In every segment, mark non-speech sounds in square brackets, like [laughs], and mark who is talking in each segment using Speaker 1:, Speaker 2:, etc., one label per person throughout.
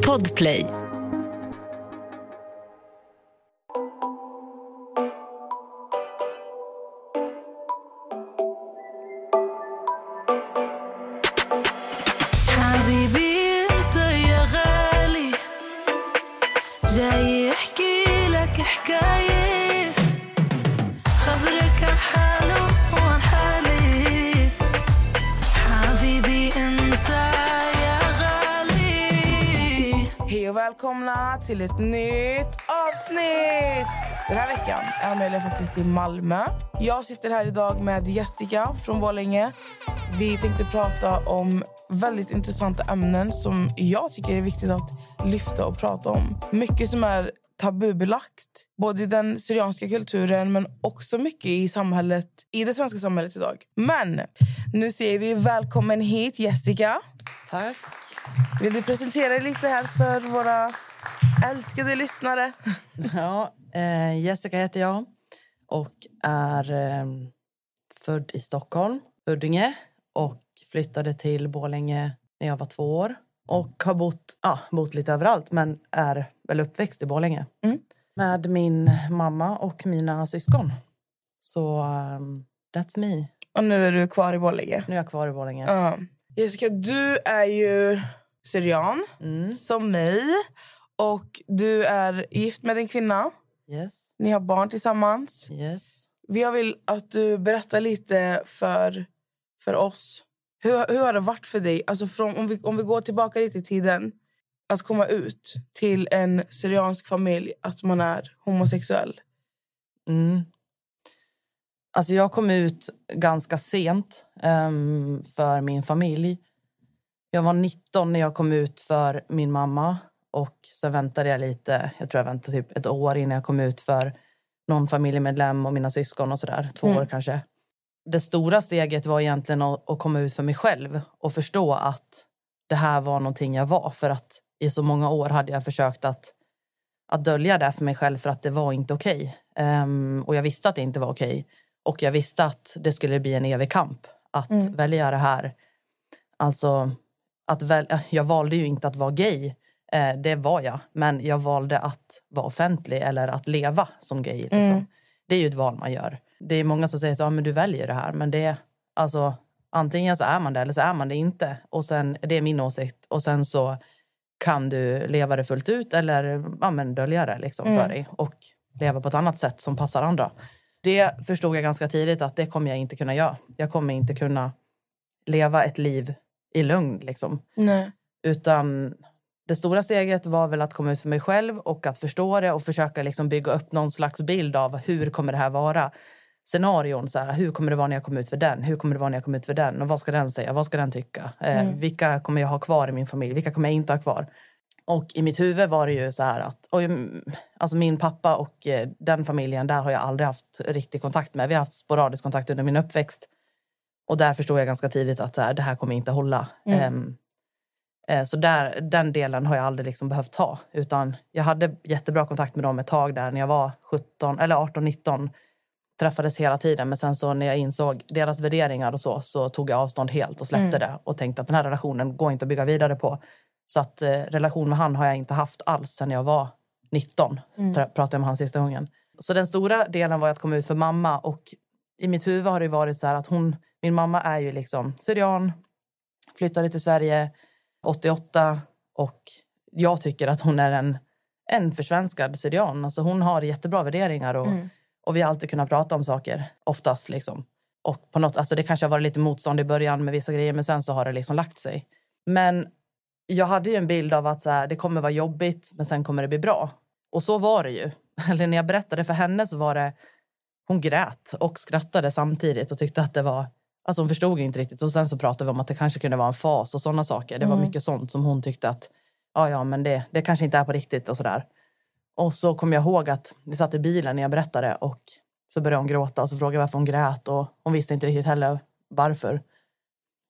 Speaker 1: Podplay.
Speaker 2: Till ett nytt avsnitt! Den här veckan är Amelia faktiskt i Malmö. Jag sitter här idag med Jessica från Borlänge. Vi tänkte prata om väldigt intressanta ämnen som jag tycker är viktigt att lyfta och prata om. Mycket som är tabubelagt, både i den syrianska kulturen men också mycket i samhället, i det svenska samhället idag. Men nu säger vi välkommen hit Jessica.
Speaker 3: Tack.
Speaker 2: Vill du presentera dig lite här för våra älskade lyssnare? [laughs]
Speaker 3: Ja, eh, Jessica heter jag och är eh, född i Stockholm, Huddinge och flyttade till Borlänge när jag var två år. Och har bott, ja, bott lite överallt, men är väl uppväxt i Borlänge.
Speaker 2: Mm.
Speaker 3: Med min mamma och mina syskon. Så um, that's me.
Speaker 2: Och nu är du kvar i Borlänge.
Speaker 3: Nu är jag kvar i Borlänge.
Speaker 2: Ja. Jessica, du är ju syrian,
Speaker 3: Mm.
Speaker 2: som mig. Och du är gift med en kvinna.
Speaker 3: Yes,
Speaker 2: Ni har barn tillsammans.
Speaker 3: yes.
Speaker 2: Jag vill att du berättar lite för, för oss. Hur, hur har det varit för dig? Alltså från, om, vi, om vi går tillbaka lite i tiden. Att komma ut till en syriansk familj att man är homosexuell.
Speaker 3: Mm. Alltså jag kom ut ganska sent ehm, för min familj. Jag var 19 när jag kom ut för min mamma. Och Sen väntade jag lite. Jag tror jag väntade typ ett år innan jag kom ut för någon familjemedlem och mina syskon. och så där. Två
Speaker 2: Mm.
Speaker 3: år kanske. Det stora steget var egentligen att, att komma ut för mig själv och förstå att det här var någonting jag var. För att i så många år hade jag försökt att, att dölja det för mig själv för att det var inte okej. Ehm, och jag visste att det inte var okej. Och jag visste att det skulle bli en evig kamp att
Speaker 2: Mm.
Speaker 3: välja det här. Alltså, att väl, jag valde ju inte att vara gay. Eh, det var jag. Men jag valde att vara offentlig eller att leva som gay. Liksom.
Speaker 2: Mm.
Speaker 3: Det är ju ett val man gör. Det är många som säger så, ja, men du väljer det här. Men det är, alltså, antingen så är man det eller så är man det inte. Och sen, det är min åsikt. Och sen så kan du leva det fullt ut eller ja, men dölja det liksom,
Speaker 2: Mm.
Speaker 3: för dig. Och leva på ett annat sätt som passar andra. Det förstod jag ganska tidigt att det kommer jag inte kunna göra. Jag kommer inte kunna leva ett liv i lugn. Liksom.
Speaker 2: Nej.
Speaker 3: Utan det stora steget var väl att komma ut för mig själv och att förstå det och försöka liksom bygga upp någon slags bild av hur kommer det här vara. Scenarion, så här, hur kommer det vara när jag kommer ut för den? Hur kommer det vara när jag kommer ut för den? Och vad ska den säga? Vad ska den tycka? Eh,
Speaker 2: Mm.
Speaker 3: Vilka kommer jag ha kvar i min familj? Vilka kommer jag inte ha kvar? Och i mitt huvud var det ju så här att mm, alltså min pappa och eh, den familjen där har jag aldrig haft riktig kontakt med. Vi har haft sporadisk kontakt under min uppväxt. Och där förstod jag ganska tidigt att så här, det här kommer inte hålla.
Speaker 2: Mm.
Speaker 3: Eh, så där, den delen har jag aldrig liksom behövt ha. Utan jag hade jättebra kontakt med dem ett tag där när jag var 17 eller 18, 19. Träffades hela tiden. Men sen så när jag insåg deras värderingar och så, så tog jag avstånd helt och släppte
Speaker 2: Mm.
Speaker 3: det. Och tänkte att den här relationen går inte att bygga vidare på. Så att eh, relation med han har jag inte haft alls sen jag var 19.
Speaker 2: Mm.
Speaker 3: Pratade jag med han sista gången. Så den stora delen var att komma ut för mamma. Och i mitt huvud har det varit så att hon, min mamma är ju liksom syrian, flyttade till Sverige 88 och jag tycker att hon är en, en försvenskad syrian. Alltså hon har jättebra värderingar och,
Speaker 2: Mm.
Speaker 3: och vi har alltid kunnat prata om saker, oftast. Liksom. Och på något, alltså det kanske har varit lite motstånd i början med vissa grejer men sen så har det liksom lagt sig. Men jag hade ju en bild av att så här, det kommer vara jobbigt men sen kommer det bli bra. Och så var det ju. [laughs] Eller när jag berättade för henne så var det... Hon grät och skrattade samtidigt och tyckte att det var... Alltså hon förstod inte riktigt. Och sen så pratade vi om att det kanske kunde vara en fas och sådana saker. Det var
Speaker 2: Mm.
Speaker 3: mycket sånt som hon tyckte att ja, ja, men det, det kanske inte är på riktigt och sådär. Och så kom jag ihåg att vi satt i bilen när jag berättade och så började hon gråta och så frågade jag varför hon grät och hon visste inte riktigt heller varför.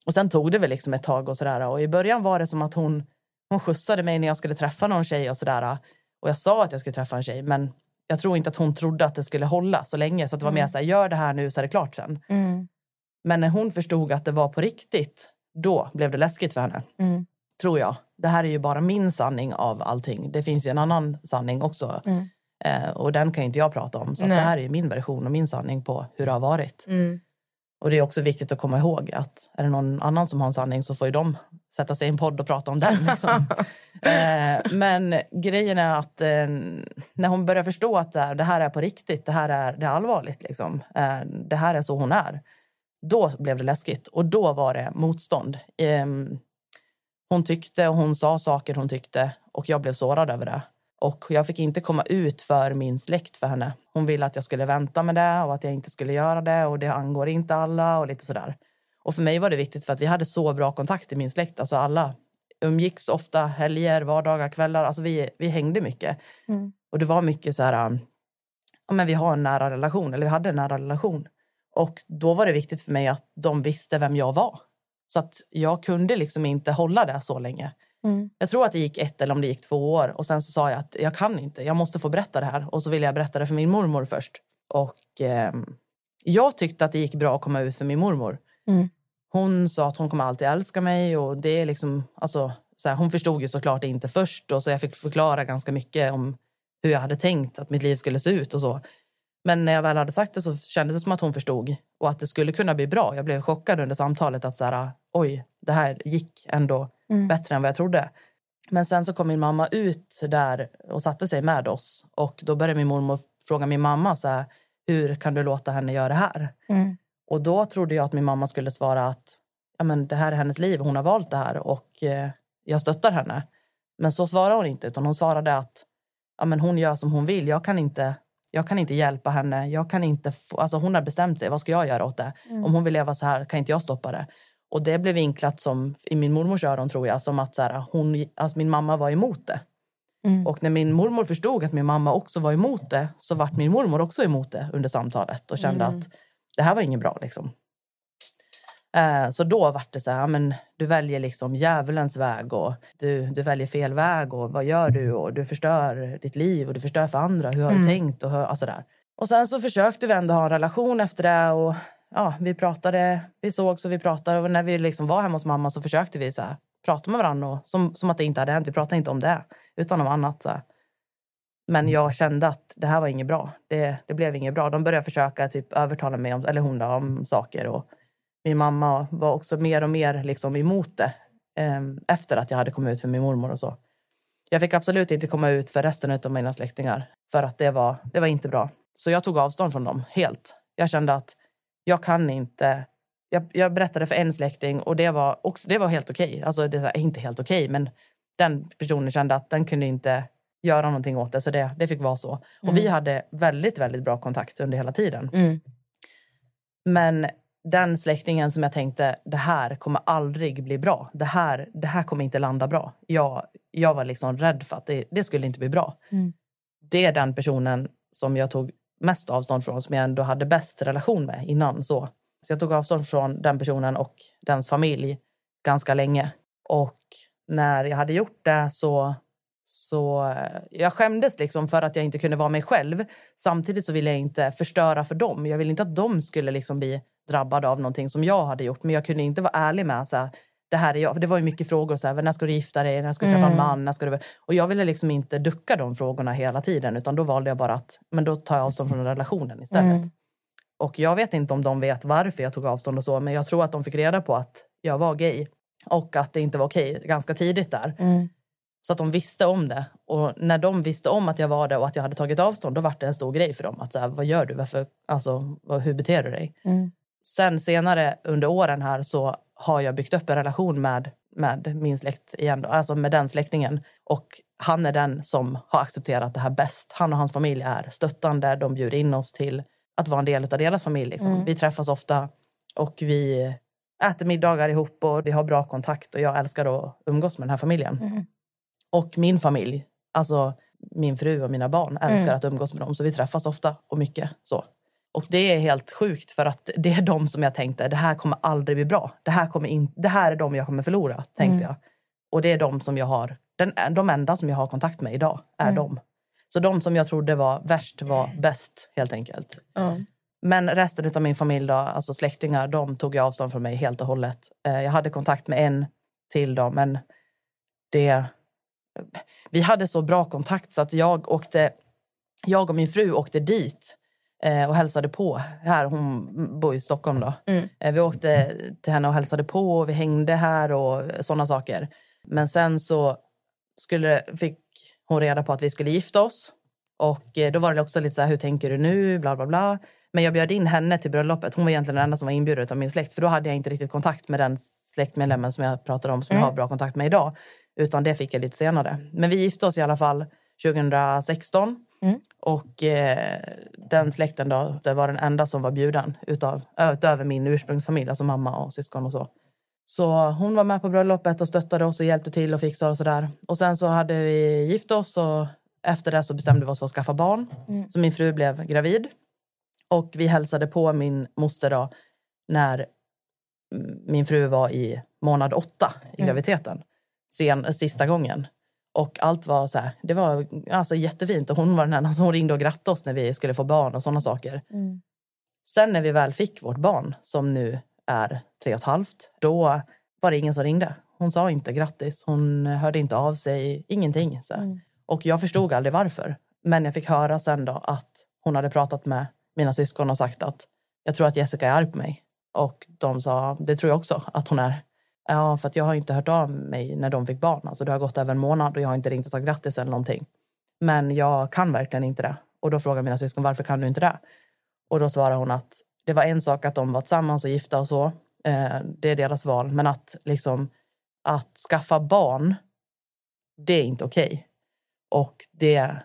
Speaker 3: Och sen tog det väl liksom ett tag och sådär. Och i början var det som att hon, hon skjutsade mig när jag skulle träffa någon tjej och sådär. Och jag sa att jag skulle träffa en tjej men jag tror inte att hon trodde att det skulle hålla så länge. Så att det var mer så här, gör det här nu så är det klart sen.
Speaker 2: Mm.
Speaker 3: Men när hon förstod att det var på riktigt, då blev det läskigt för henne.
Speaker 2: Mm.
Speaker 3: tror jag. Det här är ju bara min sanning av allting. Det finns ju en annan sanning också. Eh, och den kan ju inte jag prata om. Så det här är min version och min sanning på hur det har varit.
Speaker 2: Mm.
Speaker 3: Och det är också viktigt att komma ihåg att är det någon annan som har en sanning så får ju de sätta sig i en podd och prata om den. Liksom. [laughs] eh, men grejen är att eh, när hon börjar förstå att det här är på riktigt, det här är, det är allvarligt, liksom. eh, det här är så hon är. Då blev det läskigt och då var det motstånd. Eh, hon tyckte och hon sa saker hon tyckte och jag blev sårad över det. Och jag fick inte komma ut för min släkt för henne. Hon ville att jag skulle vänta med det och att jag inte skulle göra det och det angår inte alla och lite sådär. Och för mig var det viktigt för att vi hade så bra kontakt i min släkt. Alltså alla umgicks ofta helger, vardagar, kvällar. Alltså vi, vi hängde mycket. Och det var mycket så här, ja men vi har en nära relation, eller vi hade en nära relation. Och då var det viktigt för mig att de visste vem jag var. Så att jag kunde liksom inte hålla det så länge. Jag tror att det gick ett eller om det gick två år. Och sen så sa jag att jag kan inte, jag måste få berätta det här. Och så ville jag berätta det för min mormor först. Och ehm, jag tyckte att det gick bra att komma ut för min mormor. Hon sa att hon kommer alltid älska mig. Och det är liksom, alltså, så här, hon förstod ju såklart inte först. Och så jag fick förklara ganska mycket om hur jag hade tänkt att mitt liv skulle se ut och så. Men när jag väl hade sagt det så kändes det som att hon förstod och att det skulle kunna bli bra. Jag blev chockad under samtalet att så här, oj, det här gick ändå bättre än vad jag trodde. Men sen så kom min mamma ut där och satte sig med oss och då började min mormor fråga min mamma så här, hur kan du låta henne göra det här? Och då trodde jag att min mamma skulle svara att ja, men det här är hennes liv hon har valt det här och eh, jag stöttar henne. Men så svarade hon inte utan hon svarade att ja, men hon gör som hon vill. Jag kan inte, jag kan inte hjälpa henne. Jag kan inte få, alltså hon har bestämt sig. Vad ska jag göra åt det? Om hon vill leva så här kan inte jag stoppa det. Och det blev vinklat som, i min mormors öron tror jag, som att så här, hon, alltså min mamma var emot det. Och när min mormor förstod att min mamma också var emot det så vart min mormor också emot det under samtalet och kände att det här var inget bra. Liksom. Eh, så då vart det så här, men du väljer liksom djävulens väg och du, du väljer fel väg och vad gör du och du förstör ditt liv och du förstör för andra. Hur har du tänkt? Och, hur, alltså där. och sen så försökte vi ändå ha en relation efter det och ja, vi pratade, vi sågs och vi pratade och när vi liksom var hemma hos mamma så försökte vi så här, prata med varandra och, som, som att det inte hade hänt. Vi pratade inte om det utan om annat. Så här. Men jag kände att det här var inget bra. Det, det blev inget bra. De började försöka typ övertala mig, om, eller hon då, om saker. Och min mamma var också mer och mer liksom emot det eh, efter att jag hade kommit ut för min mormor och så. Jag fick absolut inte komma ut för resten av mina släktingar för att det var, det var inte bra. Så jag tog avstånd från dem helt. Jag kände att jag kan inte... Jag, jag berättade för en släkting och det var, också, det var helt okej. Alltså det är inte helt okej, men den personen kände att den kunde inte göra någonting åt det. Så det, det fick vara så. Och vi hade väldigt, väldigt bra kontakt under hela tiden. Men den släktingen som jag tänkte, det här kommer aldrig bli bra. Det här, det här kommer inte landa bra. Jag, jag var liksom rädd för att det, det skulle inte bli bra. Det är den personen som jag tog mest avstånd från, som jag ändå hade bäst relation med innan. Så, så jag tog avstånd från den personen och dens familj ganska länge. Och när jag hade gjort det så så eh, jag skämdes liksom för att jag inte kunde vara mig själv. Samtidigt så ville jag inte förstöra för dem. Jag ville inte att de skulle liksom bli drabbade av någonting som jag hade gjort. Men jag kunde inte vara ärlig med så här, det här är jag. För det var ju mycket frågor. Så här, när ska du gifta dig? När ska du träffa en man? När ska du... Och jag ville liksom inte ducka de frågorna hela tiden. Utan då valde jag bara att men då tar jag avstånd från relationen istället. Och jag vet inte om de vet varför jag tog avstånd och så. Men jag tror att de fick reda på att jag var gay. Och att det inte var okej ganska tidigt där. Så att de visste om det. Och när de visste om att jag var det och att jag hade tagit avstånd, då var det en stor grej för dem. Att så här, vad gör du? Varför, alltså, hur beter du dig? Sen senare under åren här så har jag byggt upp en relation med, med min släkt igen, då, alltså med den släktingen. Och han är den som har accepterat det här bäst. Han och hans familj är stöttande. De bjuder in oss till att vara en del av deras familj. Liksom. Vi träffas ofta och vi äter middagar ihop och vi har bra kontakt och jag älskar att umgås med den här familjen. Och min familj, alltså min fru och mina barn älskar att umgås med dem så vi träffas ofta och mycket så. Och det är helt sjukt för att det är de som jag tänkte, det här kommer aldrig bli bra. Det här, kommer in, det här är de jag kommer förlora, tänkte jag. Och det är de som jag har, den, de enda som jag har kontakt med idag är de. Så de som jag trodde var värst var bäst helt enkelt. Men resten av min familj, då, alltså släktingar, de tog jag avstånd från mig helt och hållet. Eh, Jag hade kontakt med en till då, men det... Vi hade så bra kontakt så att jag åkte... Jag och min fru åkte dit och hälsade på. Här, hon bor i Stockholm. då. Eh, vi åkte till henne och hälsade på och vi hängde här och såna saker. Men sen så skulle, fick hon reda på att vi skulle gifta oss. Och eh, då var det också lite så här, hur tänker du nu? Bla, bla, bla. Men jag bjöd in henne till bröllopet. Hon var egentligen den enda som var inbjuden av min släkt. För då hade jag inte riktigt kontakt med den släktmedlemmen som jag pratade om, som jag har bra kontakt med idag. Utan det fick jag lite senare. Men vi gifte oss i alla fall 2016. Och eh, den släkten då, det var den enda som var bjuden utav, utöver min ursprungsfamilj, alltså mamma och syskon och så. Så hon var med på bröllopet och stöttade oss och hjälpte till och fixade och sådär. Och sen så hade vi gift oss och efter det så bestämde vi oss för att skaffa barn. Så min fru blev gravid. Och vi hälsade på min moster då när mm, min fru var i månad åtta i graviditeten. Sen, sista gången. Och allt var så här, det var alltså jättefint. Och hon var den enda som ringde och grattade oss när vi skulle få barn och sådana saker. Sen när vi väl fick vårt barn, som nu är tre och ett halvt, då var det ingen som ringde. Hon sa inte grattis, hon hörde inte av sig, ingenting. Så. här. Och jag förstod aldrig varför. Men jag fick höra sen då att hon hade pratat med mina syskon och sagt att jag tror att Jessica är arg på mig. Och de sa, det tror jag också att hon är. Ja, för att jag har inte hört av mig när de fick barn. Alltså det har gått över en månad och jag har inte ringt och sagt grattis eller någonting. Men jag kan verkligen inte det. Och då frågar mina syskon, varför kan du inte det? Och då svarar hon att det var en sak att de var tillsammans och gifta och så. Eh, det är deras val. Men att liksom att skaffa barn, det är inte okej. Okay. Och det,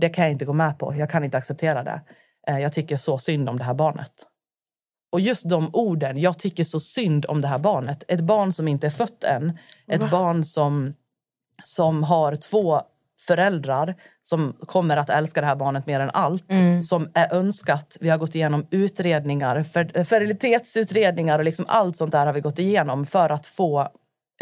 Speaker 3: det kan jag inte gå med på. Jag kan inte acceptera det. Eh, jag tycker så synd om det här barnet. Och just de orden, jag tycker så synd om det här barnet. Ett barn som inte är fött än. Ett barn som, som har två föräldrar som kommer att älska det här barnet mer än allt. Som är önskat. Vi har gått igenom utredningar, fer, fertilitetsutredningar och liksom allt sånt där har vi gått igenom för att få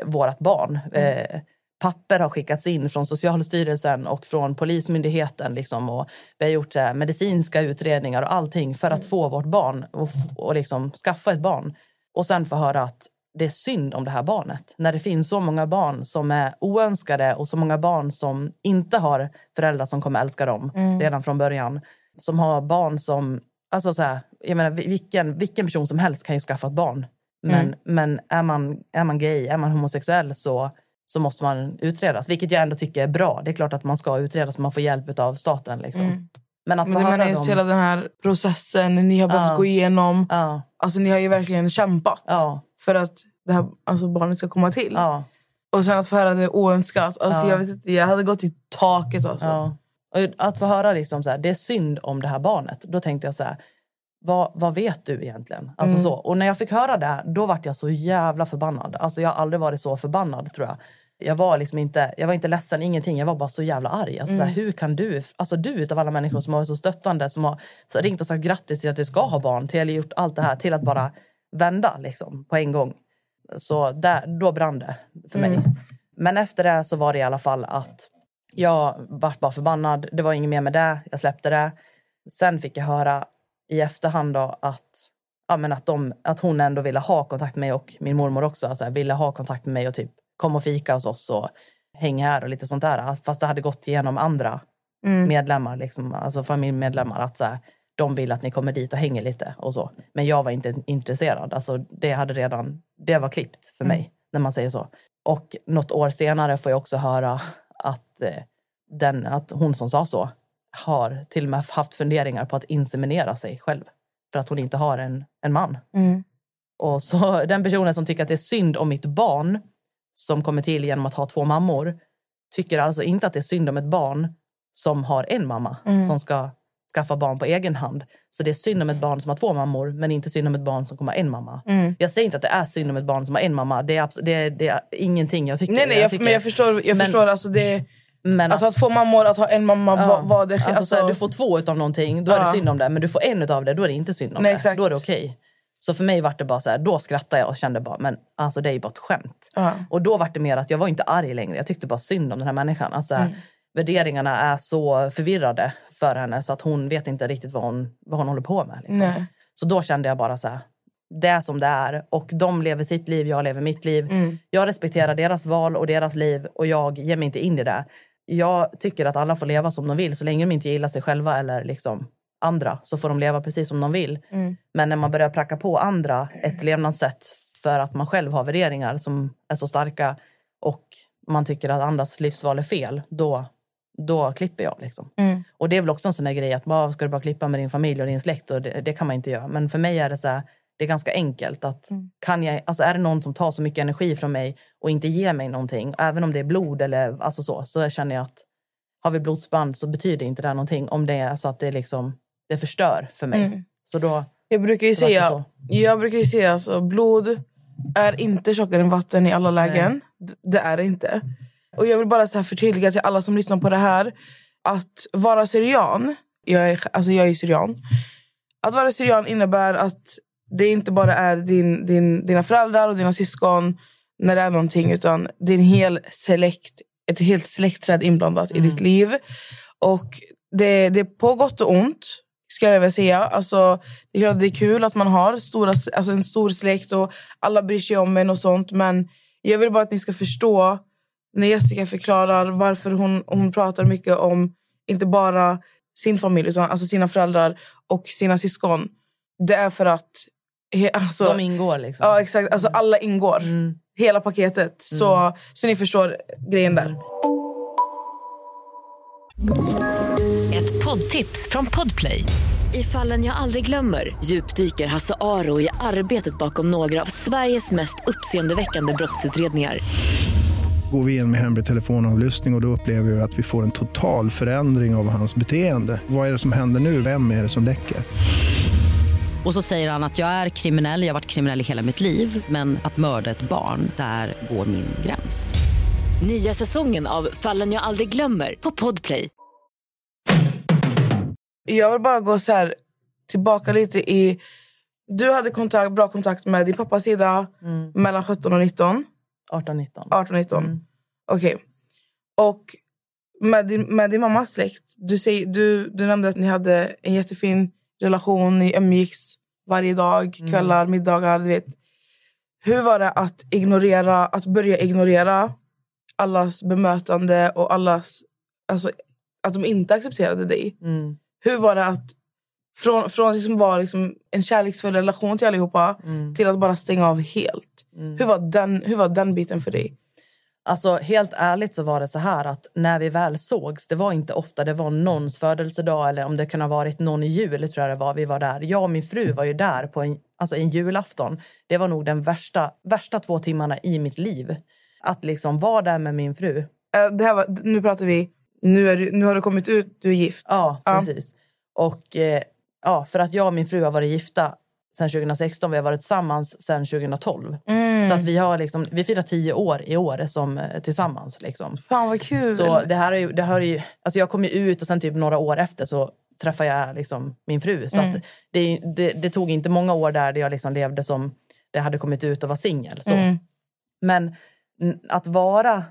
Speaker 3: vårt barn. Eh, papper har skickats in från Socialstyrelsen och från Polismyndigheten. Liksom, och vi har gjort eh, medicinska utredningar och allting för att få vårt barn och, och liksom, skaffa ett barn. Och sen få höra att det är synd om det här barnet. När det finns så många barn som är oönskade och så många barn som inte har föräldrar som kommer älska dem redan från början. Som har barn som... Alltså så här, jag menar, vilken, vilken person som helst kan ju skaffa ett barn. Men, men är, man, är man gay, är man homosexuell så, så måste man utredas. Vilket jag ändå tycker är bra. Det är klart att man ska utredas, man får hjälp av staten. Liksom. Men att
Speaker 2: Men menar
Speaker 3: höra dem...
Speaker 2: hela den här processen ni har behövt
Speaker 3: Ja.
Speaker 2: gå igenom.
Speaker 3: Ja,
Speaker 2: Alltså ni har ju verkligen kämpat
Speaker 3: ja,
Speaker 2: för att det här alltså, barnet ska komma till.
Speaker 3: ja.
Speaker 2: Och sen att få höra det oönskat. Alltså,
Speaker 3: Ja.
Speaker 2: jag, vet inte, jag hade gått i taket. Alltså.
Speaker 3: Och att få höra liksom så här, det är synd om det här barnet. Då tänkte jag så här, vad, vad vet du egentligen? Alltså så. Och när jag fick höra det, då var jag så jävla förbannad. Alltså jag har aldrig varit så förbannad tror jag. Jag var liksom inte, jag var inte ledsen, ingenting. Jag var bara så jävla arg. Alltså, så här, hur kan du, alltså du utav alla människor som har varit så stöttande, som har så ringt och sagt grattis till att du ska ha barn, till eller gjort allt det här, till att bara vända liksom, på en gång. Så där, då brann det för mig. Men efter det så var det i alla fall att jag vart bara förbannad. Det var inget mer med det. Jag släppte det. Sen fick jag höra i efterhand då att, ja, men att, de, att hon ändå ville ha kontakt med mig och min mormor också. Alltså, ville ha kontakt med mig och typ kom och fika hos oss och häng här och lite sånt där. Fast det hade gått igenom andra medlemmar, liksom, alltså familjemedlemmar. Att så här, de vill att ni kommer dit och hänger lite och så. Men jag var inte intresserad. Alltså, det, hade redan, det var klippt för mig, när man säger så. Och något år senare får jag också höra att, eh, den, att hon som sa så har till och med haft funderingar på att inseminera sig själv. För att hon inte har en, en man. Och så [laughs] den personen som tycker att det är synd om mitt barn som kommer till genom att ha två mammor tycker alltså inte att det är synd om ett barn som har en mamma som ska skaffa barn på egen hand. Så det är synd om ett barn som har två mammor men inte synd om ett barn som kommer ha en mamma. Jag säger inte att det är synd om ett barn som har en mamma. Det är, det är, det är ingenting jag tycker.
Speaker 2: Nej, nej, jag,
Speaker 3: tycker-
Speaker 2: men jag förstår. Jag
Speaker 3: Men-
Speaker 2: förstår alltså det,
Speaker 3: men
Speaker 2: alltså, att få mammor, att ha en mamma,
Speaker 3: Ja.
Speaker 2: vad, vad det
Speaker 3: Alltså,
Speaker 2: alltså,
Speaker 3: så här, du får två utav någonting, då är det synd om det. Men du får en utav det, då är det inte synd om
Speaker 2: Nej,
Speaker 3: det.
Speaker 2: exakt.
Speaker 3: Då är det okej. Så för mig var det bara så här, då skrattade jag och kände bara, men alltså det är ju bara ett skämt.
Speaker 2: Ja.
Speaker 3: Och då var det mer att jag var inte arg längre. Jag tyckte bara synd om den här människan. Alltså,
Speaker 2: Mm.
Speaker 3: Värderingarna är så förvirrade för henne så att hon vet inte riktigt vad hon, vad hon håller på med. Liksom. Så då kände jag bara så här, det är som det är. Och de lever sitt liv, jag lever mitt liv.
Speaker 2: Mm.
Speaker 3: Jag respekterar deras val och deras liv och jag ger mig inte in i det. Jag tycker att alla får leva som de vill så länge de inte gillar sig själva eller liksom andra så får de leva precis som de vill.
Speaker 2: Mm.
Speaker 3: Men när man börjar pracka på andra ett levnadssätt för att man själv har värderingar som är så starka och man tycker att andras livsval är fel, då, då klipper jag. Liksom.
Speaker 2: Mm.
Speaker 3: Och det är väl också en sån grej att bara, ska du bara klippa med din familj och din släkt och det, det kan man inte göra. Men för mig är det så här, det är ganska enkelt. att kan jag, alltså Är det någon som tar så mycket energi från mig och inte ger mig någonting, även om det är blod eller alltså så, så känner jag att har vi blodsband så betyder inte det någonting om det är så att det, liksom, det förstör för mig.
Speaker 2: Mm.
Speaker 3: Så då,
Speaker 2: Jag brukar ju säga, jag brukar ju säga alltså, blod är inte tjockare än vatten i alla lägen. D- Det är det inte. Och jag vill bara så förtydliga till alla som lyssnar på det här att vara syrian, jag är, alltså jag är syrian. Att vara syrian innebär att det inte bara är din, din, dina föräldrar och dina syskon när det är någonting utan det är en hel släkt, ett helt släktträd inblandat i ditt liv. Och det, det är på gott och ont, ska jag vilja säga. Alltså, det, är klart det är kul att man har stora, alltså en stor släkt och alla bryr sig om en och sånt. Men jag vill bara att ni ska förstå när Jessica förklarar varför hon, hon pratar mycket om inte bara sin familj utan alltså sina föräldrar och sina syskon. Det är för att... Alltså,
Speaker 3: de ingår liksom.
Speaker 2: Ja, exakt. Alltså, alla ingår. Hela paketet. Så, så ni förstår grejen där.
Speaker 1: Ett poddtips från Podplay. I fallen jag aldrig glömmer djupdyker Hasse Aro i arbetet bakom några av Sveriges mest uppseendeväckande brottsutredningar.
Speaker 4: Går vi in med hemlig telefonavlyssning och, och då upplever vi att vi får en total förändring av hans beteende. Vad är det som händer nu? Vem är det som läcker?
Speaker 5: Och så säger han att jag är kriminell, jag har varit kriminell i hela mitt liv men att mörda ett barn, där går min gräns.
Speaker 1: Nya säsongen av Fallen jag aldrig glömmer på Podplay.
Speaker 2: Jag vill bara gå så här, tillbaka lite i... Du hade kontakt, bra kontakt med din pappas sida mellan 17 och 19.
Speaker 3: 18-19.
Speaker 2: 18-19. Okej. Och med din, med din mammas släkt. Du, säger, du, du nämnde att ni hade en jättefin relation. Ni umgicks varje dag, kvällar, middagar. Du vet. Hur var det att ignorera, att börja ignorera allas bemötande och allas... Alltså, att de inte accepterade dig?
Speaker 3: Mm.
Speaker 2: Hur var det att från, från liksom vara liksom en kärleksfull relation till allihopa till att bara stänga av helt? Hur, var den, hur var den biten för dig?
Speaker 3: Alltså helt ärligt så var det så här att när vi väl sågs, det var inte ofta, det var någons födelsedag eller om det kunde ha varit någon i jul tror jag det var, vi var där. Jag och min fru var ju där på en, alltså en julafton. Det var nog den värsta, värsta två timmarna i mitt liv. Att liksom vara där med min fru.
Speaker 2: Eh, Det här var, nu pratar vi... Nu, är du, nu har du kommit ut, du är gift.
Speaker 3: Ja,
Speaker 2: Ja.
Speaker 3: precis. Och eh, ja, för att jag och min fru har varit gifta sedan 2016, vi har varit tillsammans sedan 2012.
Speaker 2: Mm.
Speaker 3: Så att vi har liksom, vi firar tio år i år som eh, tillsammans liksom.
Speaker 2: Fan vad kul.
Speaker 3: Så det här är ju, det här är ju, alltså jag kom ju ut och sen typ några år efter så träffade jag liksom min fru. Så att det, det, det tog inte många år där, där jag liksom levde som det hade kommit ut och var singel.
Speaker 2: Mm.
Speaker 3: Men att vara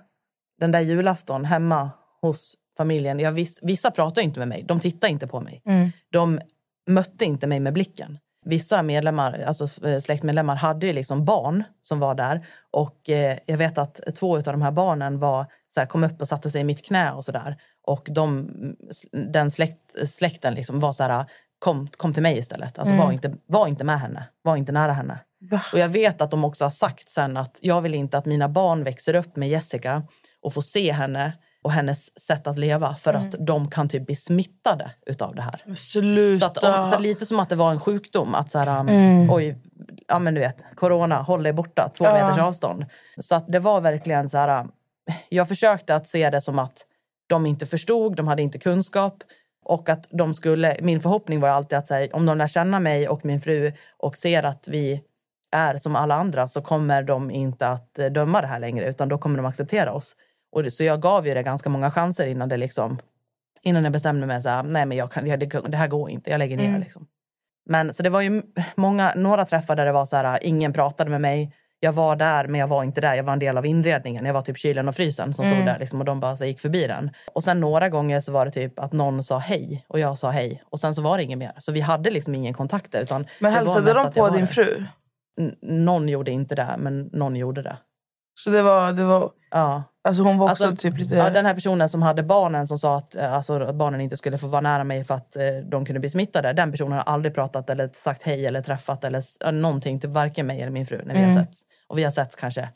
Speaker 3: den där julafton hemma hos familjen. Jag, viss, vissa pratar inte med mig, de tittar inte på mig.
Speaker 2: Mm.
Speaker 3: De mötte inte mig med blicken. Vissa medlemmar, alltså eh, släktmedlemmar hade ju liksom barn som var där. Och eh, jag vet att två av de här barnen var, så här, kom upp och satte sig i mitt knä och sådär. Och de, den släkt, släkten liksom var så här, kom, kom till mig istället. Alltså var, inte, var inte med henne, var inte nära henne. Och jag vet att de också har sagt sen att jag vill inte att mina barn växer upp med Jessica och får se henne och hennes sätt att leva för att de kan typ bli smittade utav det här.
Speaker 2: Sluta.
Speaker 3: Så, att, så lite som att det var en sjukdom. Att så här, um,
Speaker 2: Mm.
Speaker 3: oj, ja men du vet, corona, håll dig borta, två meters avstånd. Så att det var verkligen så här, um, jag försökte att se det som att de inte förstod, de hade inte kunskap. Och att de skulle, min förhoppning var alltid att säga, om de lär känna mig och min fru och ser att vi är som alla andra så kommer de inte att eh, döma det här längre utan då kommer de acceptera oss. Och så jag gav ju det ganska många chanser innan det liksom innan jag bestämde mig så nej men jag kan, det, det här går inte, jag lägger ner liksom. Men så det var ju många, några träffar där det var så här, ingen pratade med mig. Jag var där men jag var inte där, jag var en del av inredningen. Jag var typ kylen och frysen som stod där liksom, och de bara så gick förbi den. Och sen några gånger så var det typ att någon sa hej och jag sa hej och sen så var det inget mer. Så vi hade liksom ingen kontakt där, utan
Speaker 2: Men hälsade de på din fru?
Speaker 3: n- någon gjorde inte det, men någon gjorde det.
Speaker 2: Så det var, det var,
Speaker 3: Ja.
Speaker 2: Alltså hon var också
Speaker 3: Alltså,
Speaker 2: typ lite...
Speaker 3: Ja, den här personen som hade barnen som sa att, eh, alltså, barnen inte skulle få vara nära mig för att eh, de kunde bli smittade. Den personen har aldrig pratat eller sagt hej eller träffat eller någonting till varken mig eller min fru när vi
Speaker 2: Mm.
Speaker 3: har setts. Och vi har setts kanske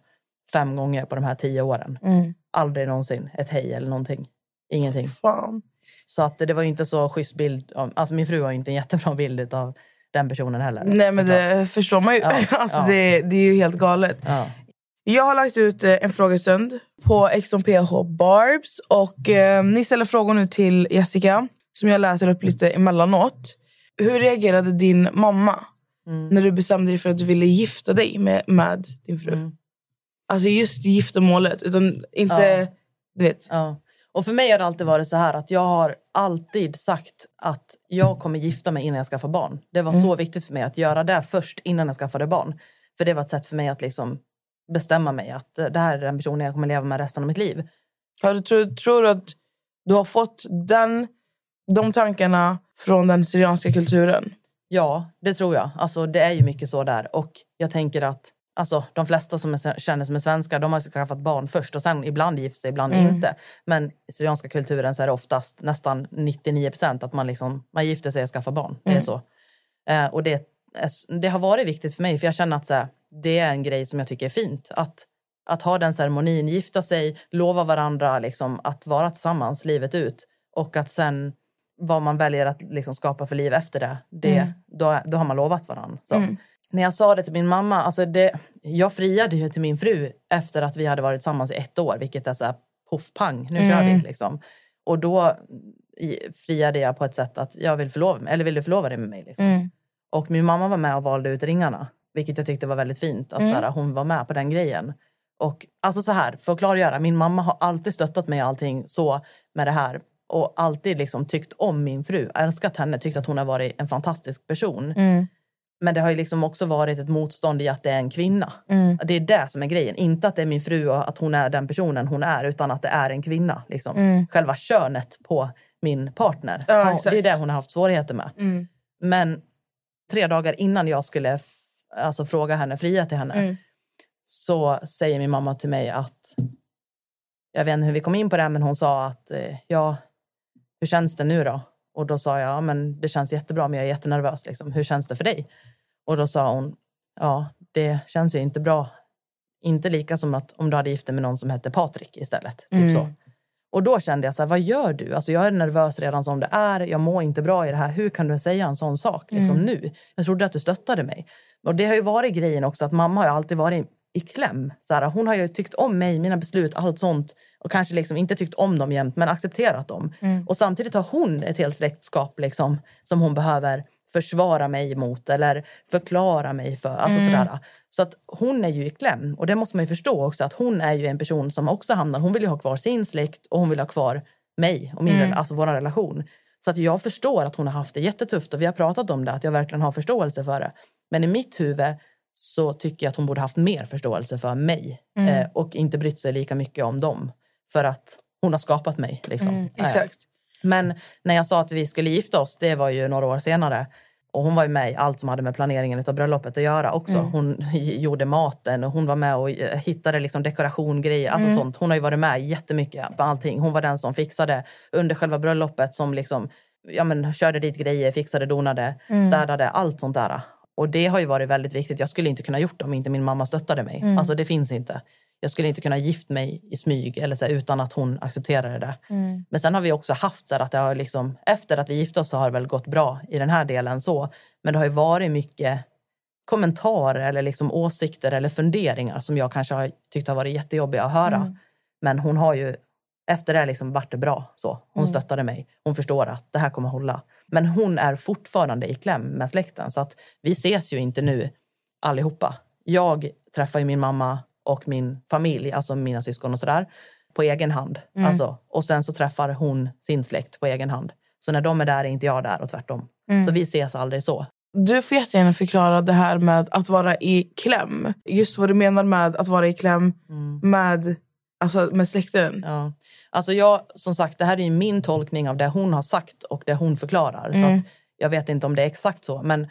Speaker 3: fem gånger på de här tio åren.
Speaker 2: Mm.
Speaker 3: Aldrig någonsin ett hej eller någonting. Ingenting.
Speaker 2: Fan.
Speaker 3: Så att det var ju inte så schysst bild. Av, alltså min fru har inte en jättebra bild av den personen heller.
Speaker 2: Nej men det förstår man ju.
Speaker 3: Ja, [laughs]
Speaker 2: alltså,
Speaker 3: ja.
Speaker 2: Det, det är ju helt galet.
Speaker 3: Ja.
Speaker 2: Jag har lagt ut eh, en frågestund på XMPH Barbs. Och eh, Ni ställer frågor nu till Jessica som jag läser upp lite emellanåt. Hur reagerade din mamma
Speaker 3: Mm.
Speaker 2: när du bestämde dig för att du ville gifta dig med, med din fru?
Speaker 3: Mm.
Speaker 2: Alltså just giftermålet, utan inte...
Speaker 3: Ja.
Speaker 2: Du vet.
Speaker 3: Ja. Och för mig har det alltid varit så här att jag har alltid sagt att jag kommer gifta mig innan jag skaffar barn. Det var så viktigt för mig att göra det först innan jag skaffade barn. För det var ett sätt för mig att liksom bestämma mig att eh, det här är den personen jag kommer leva med resten av mitt liv.
Speaker 2: Har du, tror, tror att du har fått den, de tankarna från den syrianska kulturen?
Speaker 3: Ja, det tror jag. Alltså, det är ju mycket så där. Och jag tänker att alltså, de flesta som är, känner som är svenskar de har skaffat barn först och sen ibland gift sig, ibland inte. Men i syrianska kulturen så är det oftast nästan 99 procent att man, liksom, man gifter sig och skaffar barn. Det är så. Eh, och det, det har varit viktigt för mig för jag känner att så här, det är en grej som jag tycker är fint. Att, att ha den ceremonin, gifta sig, lova varandra liksom, att vara tillsammans livet ut. Och att sen vad man väljer att liksom skapa för liv efter det, det då, då har man lovat varandra. Så. När jag sa det till min mamma, alltså det, jag friade ju till min fru efter att vi hade varit tillsammans i ett år, vilket är så här poff pang, nu kör vi liksom. Och då friade jag på ett sätt att jag vill förlova mig, eller vill du förlova dig med mig? Liksom. Och min mamma var med och valde ut ringarna, vilket jag tyckte var väldigt fint. Att så här, hon var med på den grejen. Och alltså så här, för att klargöra, min mamma har alltid stöttat mig i allting så med det här. Och alltid liksom tyckt om min fru, älskat henne, tyckt att hon har varit en fantastisk person. Men det har ju liksom också varit ett motstånd i att det är en kvinna. Det är det som är grejen. Inte att det är min fru och att hon är den personen hon är, utan att det är en kvinna. Liksom. Själva könet på min partner.
Speaker 2: Ja, exakt.
Speaker 3: det är det hon har haft svårigheter med. Men tre dagar innan jag skulle alltså, fråga henne, fria till henne, så säger min mamma till mig att jag vet inte hur vi kom in på det, men hon sa att eh, ja, hur känns det nu då? Och då sa jag, ja, men det känns jättebra, men jag är jättenervös. Liksom. Hur känns det för dig? Och då sa hon, ja, det känns ju inte bra. Inte lika som att om du hade gift dig med någon som hette Patrik istället. Typ så. Och då kände jag så här, vad gör du? Alltså jag är nervös redan som det är. Jag mår inte bra i det här. Hur kan du säga en sån sak liksom nu? Jag trodde att du stöttade mig. Och det har ju varit grejen också att mamma har alltid varit i kläm. Så här, hon har ju tyckt om mig, mina beslut, allt sånt. Och kanske liksom inte tyckt om dem jämt, men accepterat dem. Och samtidigt har hon ett helt släktskap liksom, som hon behöver försvara mig mot eller förklara mig för. Alltså sådär. Så att hon är ju i kläm. Och det måste man ju förstå också att hon är ju en person som också hamnar, hon vill ju ha kvar sin släkt och hon vill ha kvar mig och min, alltså vår relation. Så att jag förstår att hon har haft det jättetufft och vi har pratat om det, att jag verkligen har förståelse för det. Men i mitt huvud så tycker jag att hon borde haft mer förståelse för mig eh, och inte brytt sig lika mycket om dem. För att hon har skapat mig. Liksom. Eh,
Speaker 2: Exakt.
Speaker 3: men när jag sa att vi skulle gifta oss, det var ju några år senare. Och hon var ju med i allt som hade med planeringen av bröllopet att göra också. Hon [laughs] gjorde maten och hon var med och eh, hittade liksom dekorationgrejer. Alltså sånt. Hon har ju varit med jättemycket på allting. Hon var den som fixade under själva bröllopet som liksom, ja, men, körde dit grejer, fixade, donade, städade, allt sånt där. Och det har ju varit väldigt viktigt. Jag skulle inte kunna gjort det om inte min mamma stöttade mig. Alltså det finns inte. Jag skulle inte kunna gift mig i smyg eller så här, utan att hon accepterade det. Men sen har vi också haft så här att det har liksom, efter att vi gifte oss så har det väl gått bra i den här delen så. Men det har ju varit mycket kommentarer eller liksom åsikter eller funderingar som jag kanske har tyckt har varit jättejobbiga att höra. Men hon har ju efter det liksom varit det bra. Så. Hon stöttade mig. Hon förstår att det här kommer hålla. Men hon är fortfarande i kläm med släkten. Så att vi ses ju inte nu allihopa. Jag träffar ju min mamma och min familj, alltså mina syskon och sådär, på egen hand. Alltså, och sen så träffar hon sin släkt på egen hand. Så när de är där är inte jag där och tvärtom. Så vi ses aldrig så.
Speaker 2: Du får jättegärna förklara det här med att vara i kläm. Just vad du menar med att vara i kläm med, alltså, med släkten.
Speaker 3: Ja. Alltså jag, som sagt, det här är ju min tolkning av det hon har sagt och det hon förklarar. Så att jag vet inte om det är exakt så. Men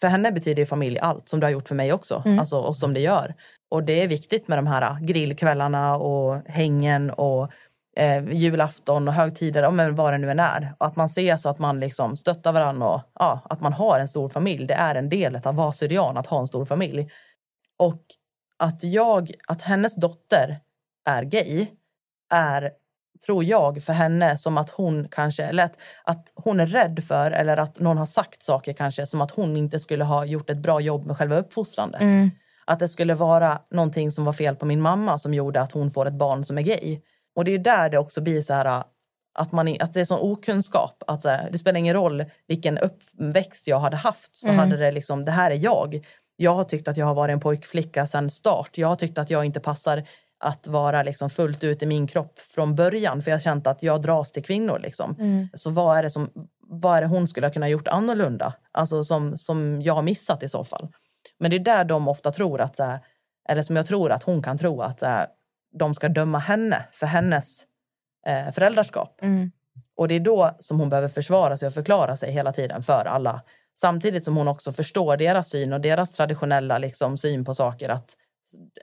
Speaker 3: för henne betyder ju familj allt, som det har gjort för mig också.
Speaker 2: Mm.
Speaker 3: Alltså, och som det gör. Och det är viktigt med de här grillkvällarna och hängen och eh, julafton och högtider, men vad det nu än är. Och att man ses så att man liksom stöttar varandra och ja, att man har en stor familj. Det är en del av att vara syrian, att ha en stor familj. Och att jag, att hennes dotter är gay är, tror jag, för henne som att hon kanske, eller att, att hon är rädd för eller att någon har sagt saker kanske som att hon inte skulle ha gjort ett bra jobb med själva uppfostrandet.
Speaker 2: Mm.
Speaker 3: Att det skulle vara någonting som var fel på min mamma som gjorde att hon får ett barn som är gay. Och det är där det också blir så här att, man, att det är sån okunskap. Att här, det spelar ingen roll vilken uppväxt jag hade haft. Så hade det liksom, det här är jag. Jag har tyckt att jag har varit en pojkflicka sedan start. Jag har tyckt att jag inte passar att vara liksom fullt ut i min kropp från början. För jag känt att jag dras till kvinnor. Liksom. Så vad är, det som, vad är det hon skulle ha kunnat gjort annorlunda? Alltså som, som jag har missat i så fall. Men det är där de ofta tror att, så här, eller som jag tror att hon kan tro att så här, de ska döma henne för hennes eh, föräldraskap. Och det är då som hon behöver försvara sig och förklara sig hela tiden för alla. Samtidigt som hon också förstår deras syn och deras traditionella liksom, syn på saker. Att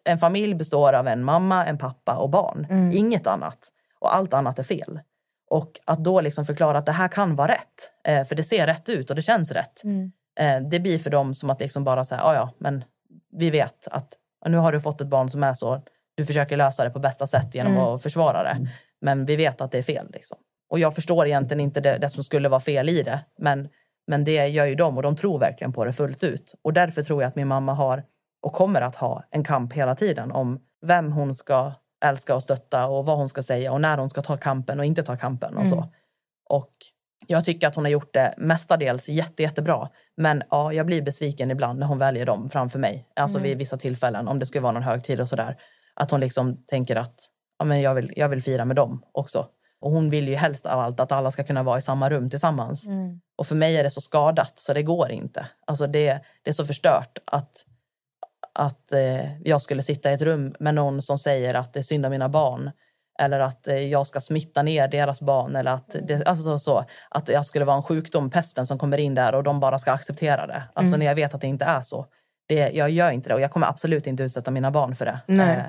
Speaker 3: en familj består av en mamma, en pappa och barn. Inget annat. Och allt annat är fel. Och att då liksom förklara att det här kan vara rätt. Eh, för det ser rätt ut och det känns rätt. Eh, det blir för dem som att liksom bara säga, ja ja, men vi vet att nu har du fått ett barn som är så. Du försöker lösa det på bästa sätt genom att försvara det. Men vi vet att det är fel. Liksom. Och jag förstår egentligen inte det, det som skulle vara fel i det. Men, men det gör ju de och de tror verkligen på det fullt ut. Och därför tror jag att min mamma har och kommer att ha en kamp hela tiden om vem hon ska älska och stötta och vad hon ska säga och när hon ska ta kampen och inte ta kampen och så. Och jag tycker att hon har gjort det mestadels jätte, jättebra. Men ja, jag blir besviken ibland när hon väljer dem framför mig. Alltså vid vissa tillfällen, om det skulle vara någon högtid och sådär. Att hon liksom tänker att ja, men jag, vill, jag vill fira med dem också. Och hon vill ju helst av allt att alla ska kunna vara i samma rum tillsammans. Och för mig är det så skadat så det går inte. Alltså det, det är så förstört att, att eh, jag skulle sitta i ett rum med någon som säger att det är synd om mina barn. Eller att eh, jag ska smitta ner deras barn. Eller att, det, alltså så, så, att jag skulle vara en sjukdom, pesten som kommer in där och de bara ska acceptera det. Alltså när jag vet att det inte är så. Det, jag gör inte det och jag kommer absolut inte utsätta mina barn för det.
Speaker 2: Nej.
Speaker 3: Eh,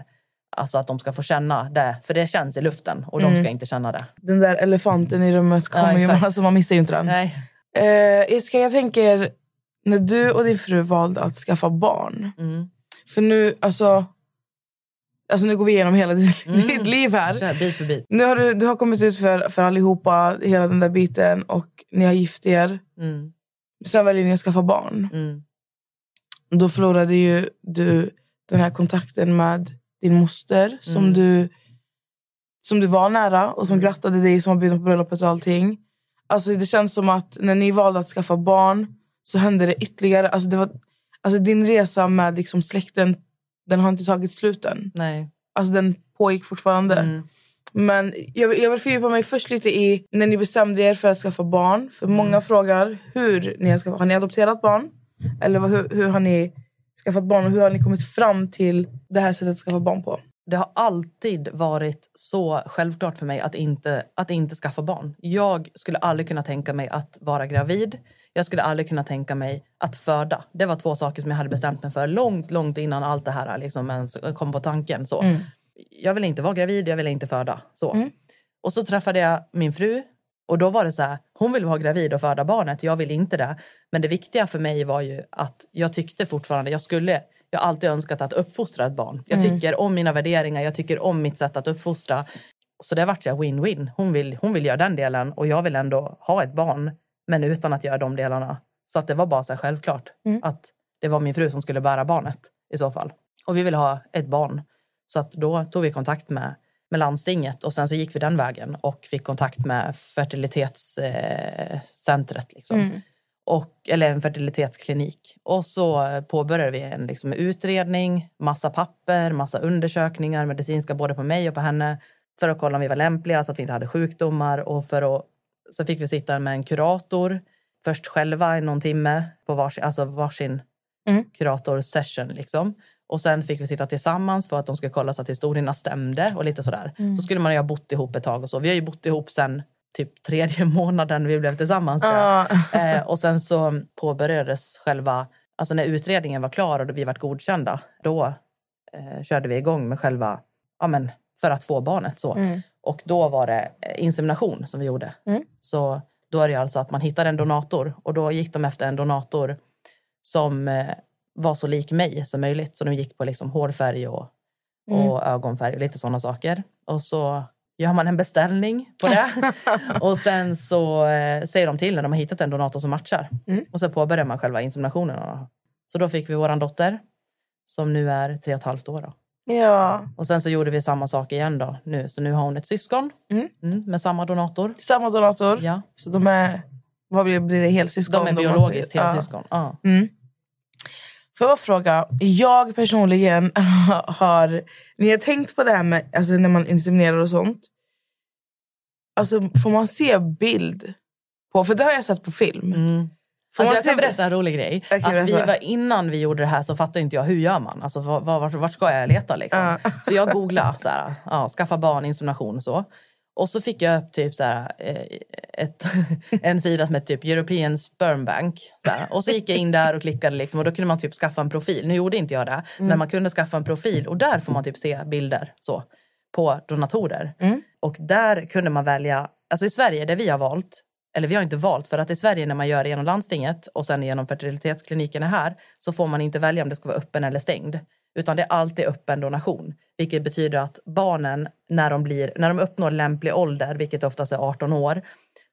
Speaker 3: alltså att de ska få känna det. För det känns i luften och de ska inte känna det.
Speaker 2: Den där elefanten i rummet kommer ju,
Speaker 3: exakt.
Speaker 2: alltså man missar ju inte den.
Speaker 3: Nej.
Speaker 2: Eh, Jessica, jag tänker, när du och din fru valde att skaffa barn.
Speaker 3: Mm.
Speaker 2: För nu, alltså, alltså nu går vi igenom hela [laughs] ditt,
Speaker 3: Mm.
Speaker 2: ditt liv här.
Speaker 3: Kör bit för bit.
Speaker 2: Nu har du, du har kommit ut för, för allihopa, hela den där biten och ni har gift er.
Speaker 3: Mm.
Speaker 2: Sen väljer ni att skaffa barn.
Speaker 3: Mm.
Speaker 2: Då förlorade ju du den här kontakten med din moster som,
Speaker 3: Mm.
Speaker 2: du, som du var nära och som grattade dig, som var bjuden på bröllopet och allting. Alltså det känns som att när ni valde att skaffa barn så hände det ytterligare. Alltså det var, alltså din resa med liksom släkten den har inte tagit slut än.
Speaker 3: Nej.
Speaker 2: Alltså den pågick fortfarande.
Speaker 3: Mm.
Speaker 2: Men jag, vill- jag vill fördjupa mig först lite i när ni bestämde er för att skaffa barn. För
Speaker 3: Mm.
Speaker 2: många frågar hur ni har skaffat Har ni adopterat barn? Eller hur, hur har ni skaffat barn? Och hur har ni kommit fram till det här sättet att skaffa barn på?
Speaker 3: Det har alltid varit så självklart för mig att inte, att inte skaffa barn. Jag skulle aldrig kunna tänka mig att vara gravid. Jag skulle aldrig kunna tänka mig att föda. Det var två saker som jag hade bestämt mig för långt, långt innan allt det här liksom ens kom på tanken. Så. Jag ville inte vara gravid, jag ville inte föda. Så. Och så träffade jag min fru och då var det så här, hon vill vara gravid och föda barnet, jag vill inte det. Men det viktiga för mig var ju att jag tyckte fortfarande, jag skulle, jag har alltid önskat att uppfostra ett barn. Jag tycker om mina värderingar, jag tycker om mitt sätt att uppfostra. Så det vart jag win-win. Hon vill, hon vill göra den delen och jag vill ändå ha ett barn, men utan att göra de delarna. Så att det var bara så självklart att det var min fru som skulle bära barnet i så fall. Och vi ville ha ett barn. Så att då tog vi kontakt med, med landstinget och sen så gick vi den vägen och fick kontakt med fertilitetscentret. Eh, liksom. och, eller en fertilitetsklinik. Och så påbörjade vi en liksom, utredning, massa papper, massa undersökningar, medicinska både på mig och på henne för att kolla om vi var lämpliga så att vi inte hade sjukdomar. Och för att, så fick vi sitta med en kurator, först själva i någon timme på varsin, alltså varsin kuratorsession. Liksom. Och sen fick vi sitta tillsammans för att de skulle kolla så att historierna stämde och lite sådär. Så skulle man ju ha bott ihop ett tag och så. Vi har ju bott ihop sen typ tredje [laughs] månaden vi blev tillsammans. jag. Eh, och sen så påbörjades själva, alltså när utredningen var klar och vi var godkända, då eh, körde vi igång med själva, ja men för att få barnet så.
Speaker 2: Mm.
Speaker 3: Och då var det eh, insemination som vi gjorde.
Speaker 2: Mm.
Speaker 3: Så då är det alltså att man hittar en donator och då gick de efter en donator som eh, var så lik mig som möjligt. Så de gick på liksom hårfärg och, och ögonfärg och lite sådana saker. Och så gör man en beställning på det. [laughs] och sen så eh, säger de till när de har hittat en donator som matchar. Och så påbörjar man själva inseminationen. Så då fick vi våran dotter som nu är tre och ett halvt år. Då.
Speaker 2: Ja.
Speaker 3: Och sen så gjorde vi samma sak igen då nu. Så nu har hon ett syskon
Speaker 2: Mm.
Speaker 3: mm, med samma donator.
Speaker 2: Samma donator.
Speaker 3: Ja,
Speaker 2: Så de är... Vad blir, blir det? Helsyskon?
Speaker 3: de är biologiskt
Speaker 2: säger? Ja.
Speaker 3: helsyskon. Ja.
Speaker 2: Mm. Får jag fråga, jag personligen [laughs] har... Ni har tänkt på det här med alltså, när man inseminerar och sånt? Alltså, får man se bild på... För det har jag sett på film.
Speaker 3: Mm.
Speaker 2: Får
Speaker 3: Alltså jag kan berätta en rolig grej.
Speaker 2: Okej,
Speaker 3: att vi var, innan vi gjorde det här så fattade inte jag hur gör man. Alltså, var, var, vart, vart ska jag leta? Liksom?
Speaker 2: Ja. [laughs]
Speaker 3: Så jag googlade så här, ja, skaffa barn, insemination och så. Och så fick jag upp typ så här, eh, ett, [laughs] en sida som hette typ European Sperm Bank. Så här. Och så gick jag in där och klickade liksom, och då kunde man typ skaffa en profil. Nu gjorde inte jag det, men man kunde skaffa en profil och där får man typ se bilder så, på donatorer. Och där kunde man välja, alltså i Sverige det vi har valt, eller vi har inte valt för att i Sverige när man gör det genom landstinget och sen genom fertilitetsklinikerna här så får man inte välja om det ska vara öppen eller stängd. Utan det är alltid öppen donation. Vilket betyder att barnen när de, blir, när de uppnår lämplig ålder, vilket oftast är 18 år,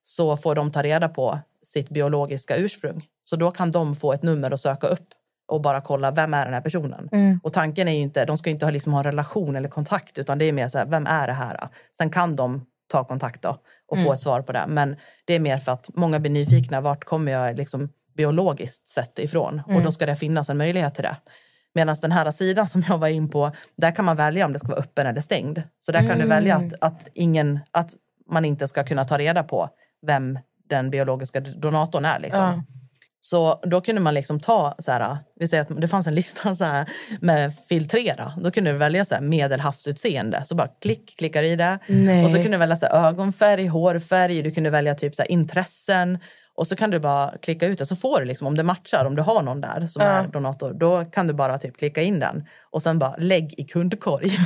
Speaker 3: så får de ta reda på sitt biologiska ursprung. Så då kan de få ett nummer att söka upp och bara kolla vem är den här personen. Och tanken är ju inte, de ska inte ha, liksom, ha en relation eller kontakt utan det är mer så här, vem är det här? Sen kan de ta kontakt då och få ett svar på det. Men det är mer för att många blir nyfikna, vart kommer jag liksom biologiskt sett ifrån? Och då ska det finnas en möjlighet till det. Medan den här sidan som jag var in på, där kan man välja om det ska vara öppen eller stängd. Så där kan du välja att, att, ingen, att man inte ska kunna ta reda på vem den biologiska donatorn är. Liksom.
Speaker 2: Ja.
Speaker 3: Så då kunde man liksom ta, så här, vi säger att det fanns en lista så här, med filtrera. Då kunde du välja så här, medelhavsutseende. Så bara klick, klickar i det.
Speaker 2: Nej.
Speaker 3: Och så kunde du välja så här, ögonfärg, hårfärg, du kunde välja typ så här, intressen. Och så kan du bara klicka ut det så får du liksom, om det matchar, om du har någon där som är donator, då kan du bara typ klicka in den och sen bara lägg i kundkorg. [laughs]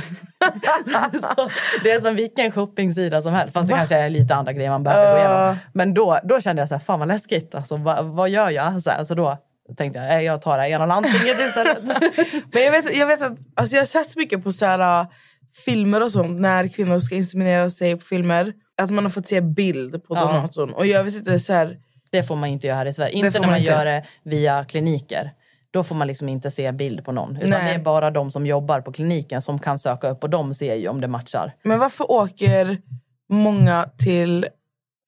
Speaker 3: det är som vilken shoppingsida som helst, fast det kanske är lite andra grejer man behöver gå igenom. Men då, då kände jag så här, fan vad läskigt, alltså, vad, vad gör jag? Så, här, så då tänkte jag, "Nej, jag tar det ena landstinget istället. [laughs]
Speaker 2: Men jag vet, jag vet att alltså jag har sett mycket på så här, filmer och sånt när kvinnor ska inseminera sig på filmer. Att man har fått se bild på
Speaker 3: Ja.
Speaker 2: donatorn. Och jag vet inte så här,
Speaker 3: Det får man inte göra här i Sverige. Inte när
Speaker 2: man
Speaker 3: man
Speaker 2: inte.
Speaker 3: gör det via kliniker. Då får man liksom inte se bild på någon. Utan
Speaker 2: Nej.
Speaker 3: det är bara de som jobbar på kliniken som kan söka upp och de ser ju om det matchar.
Speaker 2: Men varför åker många till...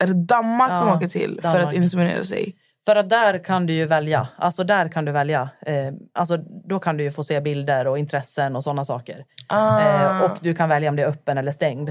Speaker 2: Är det Danmark
Speaker 3: Ja,
Speaker 2: de åker till för
Speaker 3: Danmark.
Speaker 2: att inseminera sig?
Speaker 3: För att där kan du ju välja. Alltså där kan du välja. Eh, alltså då kan du ju få se bilder och intressen och sådana saker.
Speaker 2: Ah.
Speaker 3: Eh, och du kan välja om det är öppen eller stängd.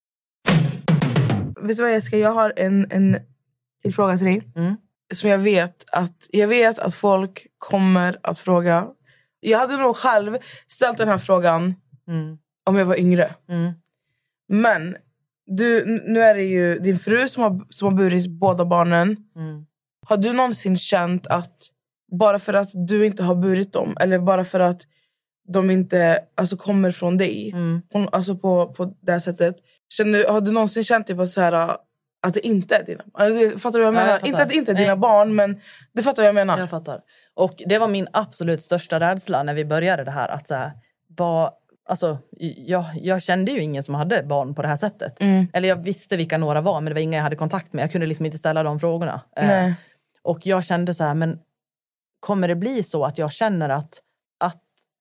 Speaker 2: Vet du vad Jessica, jag har en, en till fråga till dig.
Speaker 3: Mm.
Speaker 2: Som jag vet, att, jag vet att folk kommer att fråga. Jag hade nog själv ställt den här frågan
Speaker 3: Mm.
Speaker 2: om jag var yngre.
Speaker 3: Mm.
Speaker 2: Men du, nu är det ju din fru som har, som har burit båda barnen.
Speaker 3: Mm.
Speaker 2: Har du någonsin känt att bara för att du inte har burit dem eller bara för att de inte alltså, kommer från dig
Speaker 3: Mm.
Speaker 2: hon, alltså på, på det här sättet. Känner, har du någonsin känt typ så här, att det inte är dina barn? Eller, Fattar du vad jag
Speaker 3: Ja, jag
Speaker 2: menar? inte att det inte är dina
Speaker 3: Nej.
Speaker 2: barn, men du fattar vad jag menar.
Speaker 3: Jag fattar. Och det var min absolut största rädsla när vi började det här. Att så här, vad, alltså, jag, jag kände ju ingen som hade barn på det här sättet. Eller jag visste vilka några var, men det var inga jag hade kontakt med. Jag kunde liksom inte ställa de frågorna. Eh. Och jag kände så här, men kommer det bli så att jag känner att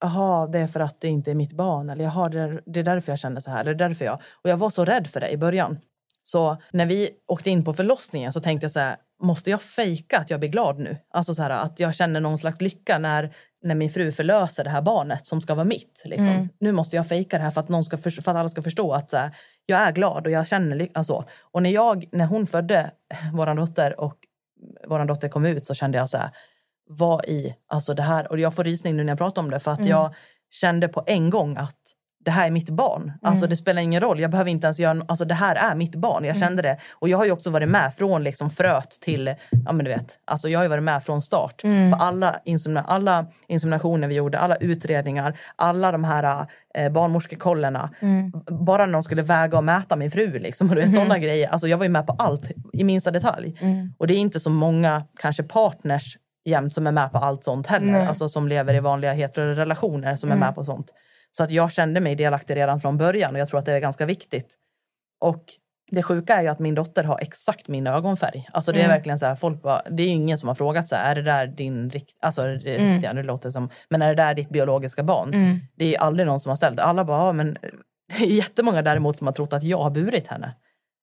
Speaker 3: jaha, det är för att det inte är mitt barn. Eller jaha, det är, det är därför jag känner så här. Det är därför jag... Och jag var så rädd för det i början. Så när vi åkte in på förlossningen så tänkte jag så här, måste jag fejka att jag blir glad nu? Alltså så här, att jag känner någon slags lycka när, när min fru förlöser det här barnet som ska vara mitt. Liksom. Nu måste jag fejka det här för att, någon ska för, för att alla ska förstå att så här, jag är glad och jag känner lycka. Alltså. Och när, jag, när hon födde vår dotter och vår dotter kom ut så kände jag så här, vad i, alltså det här, och jag får rysning nu när jag pratar om det för att jag kände på en gång att det här är mitt barn. Alltså det spelar ingen roll. Jag behöver inte ens göra... Alltså det här är mitt barn. Jag kände det. Och jag har ju också varit med från liksom fröet till... Ja men du vet. Alltså jag har ju varit med från start. På alla, insemina, alla inseminationer vi gjorde, alla utredningar, alla de här eh, barnmorskekollerna. Bara när de skulle väga och mäta min fru. Liksom, och du vet, såna grejer. Alltså jag var ju med på allt i minsta detalj. Och det är inte så många kanske partners jämt som är med på allt sånt heller.
Speaker 2: Nej.
Speaker 3: Alltså som lever i vanliga heterorelationer som är med på sånt. Så att jag kände mig delaktig redan från början och jag tror att det är ganska viktigt. Och det sjuka är ju att min dotter har exakt min ögonfärg. Alltså det är verkligen så här, folk bara, det är ingen som har frågat så här, är det där din rikt, alltså det riktiga, nu låter som, men är det där ditt biologiska barn? Det är aldrig någon som har ställt. Alla bara, ja, men [laughs] det är jättemånga däremot som har trott att jag har burit henne.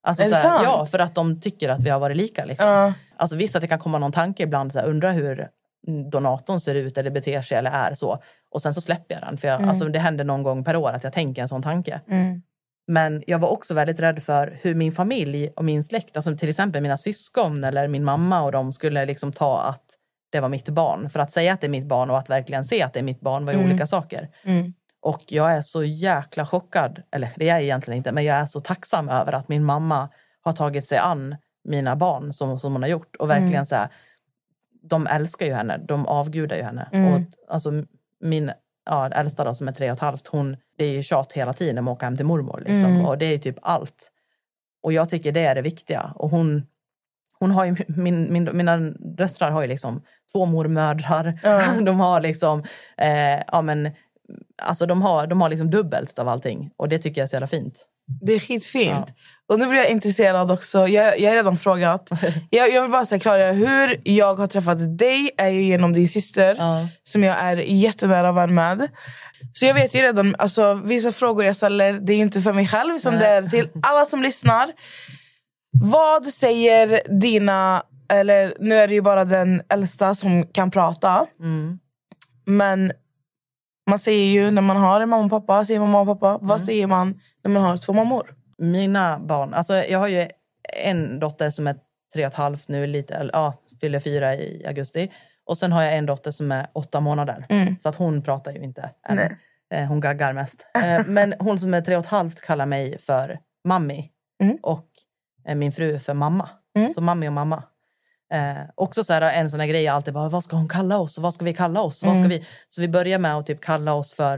Speaker 3: Alltså
Speaker 2: Är det
Speaker 3: så här,
Speaker 2: sant?
Speaker 3: ja, för att de tycker att vi har varit lika. Liksom.
Speaker 2: Ja.
Speaker 3: Alltså visst att det kan komma någon tanke ibland, så här, undra hur donatorn ser ut eller beter sig eller är så. Och sen så släpper jag den. För jag, alltså, det händer någon gång per år att jag tänker en sån tanke. Men jag var också väldigt rädd för hur min familj och min släkt, alltså till exempel mina syskon eller min mamma och de skulle liksom ta att det var mitt barn. För att säga att det är mitt barn och att verkligen se att det är mitt barn var ju olika saker. Och jag är så jäkla chockad, eller det är jag egentligen inte, men jag är så tacksam över att min mamma har tagit sig an mina barn som, som hon har gjort. Och verkligen så här, de älskar ju henne, de avgudar ju henne. Och, alltså, min ja, äldsta då, som är tre och ett halvt, hon, det är ju tjat hela tiden om att åka hem till mormor. Liksom. Och det är ju typ allt. Och jag tycker det är det viktiga. Och hon, hon har ju, min, min, mina döttrar har ju liksom två mormödrar. [laughs] De har liksom, eh, ja men, alltså de har, de har liksom dubbelt av allting. Och det tycker jag är så jävla fint.
Speaker 2: Det är skitfint. Och nu blir jag intresserad också. Jag, jag har redan frågat. [laughs] Jag, jag vill bara säga klargöra hur jag har träffat dig är ju genom din syster
Speaker 3: Ja.
Speaker 2: som jag är jättenära vän med. Så jag vet ju redan, alltså, vissa frågor jag ställer det är inte för mig själv utan det är till [laughs] alla som lyssnar. Vad säger dina, eller nu är det ju bara den äldsta som kan prata. Men man säger ju när man har en mamma och pappa, säger mamma och pappa. Vad säger man när man har två mammor?
Speaker 3: Mina barn, alltså jag har ju en dotter som är tre och ett halvt nu, lite, ja, fyller fyra i augusti. Och sen har jag en dotter som är åtta månader. Så att hon pratar ju inte än. Eh, Hon gaggar mest. Eh, Men hon som är tre och ett halvt kallar mig för mammi. Och eh, min fru för mamma. Så mammi och mamma. Eh, också så här, en sån här grej jag alltid bara, vad ska hon kalla oss? Vad ska vi kalla oss? Vad ska vi? Så vi börjar med att typ kalla oss för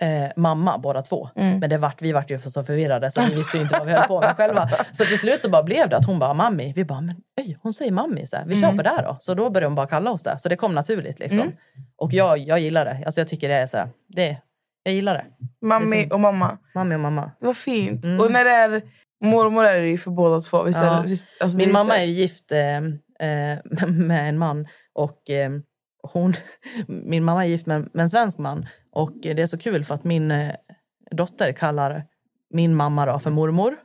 Speaker 3: eh, mamma båda två. Men det vart, vi vart ju så förvirrade så vi visste ju inte vad vi höll på med själva. Så till slut så bara blev det att hon bara mammi. Vi bara, men öj, hon säger mammi. Så här. Vi kör på det här då. Så då började hon bara kalla oss det. Så det kom naturligt liksom. Och jag, jag gillar det. Alltså jag tycker det är så här, det, jag gillar det.
Speaker 2: Mammi och mamma.
Speaker 3: Mammi och mamma.
Speaker 2: Det var fint. Och när det är mormor är det ju för båda två. Visst
Speaker 3: Ja.
Speaker 2: det, visst, alltså
Speaker 3: Min
Speaker 2: är
Speaker 3: mamma
Speaker 2: så-
Speaker 3: är ju gift eh, eh, [laughs] med en man och eh, hon, [laughs] min mamma är gift med, med en svensk man. Och det är så kul för att min eh, dotter kallar min mamma då för mormor.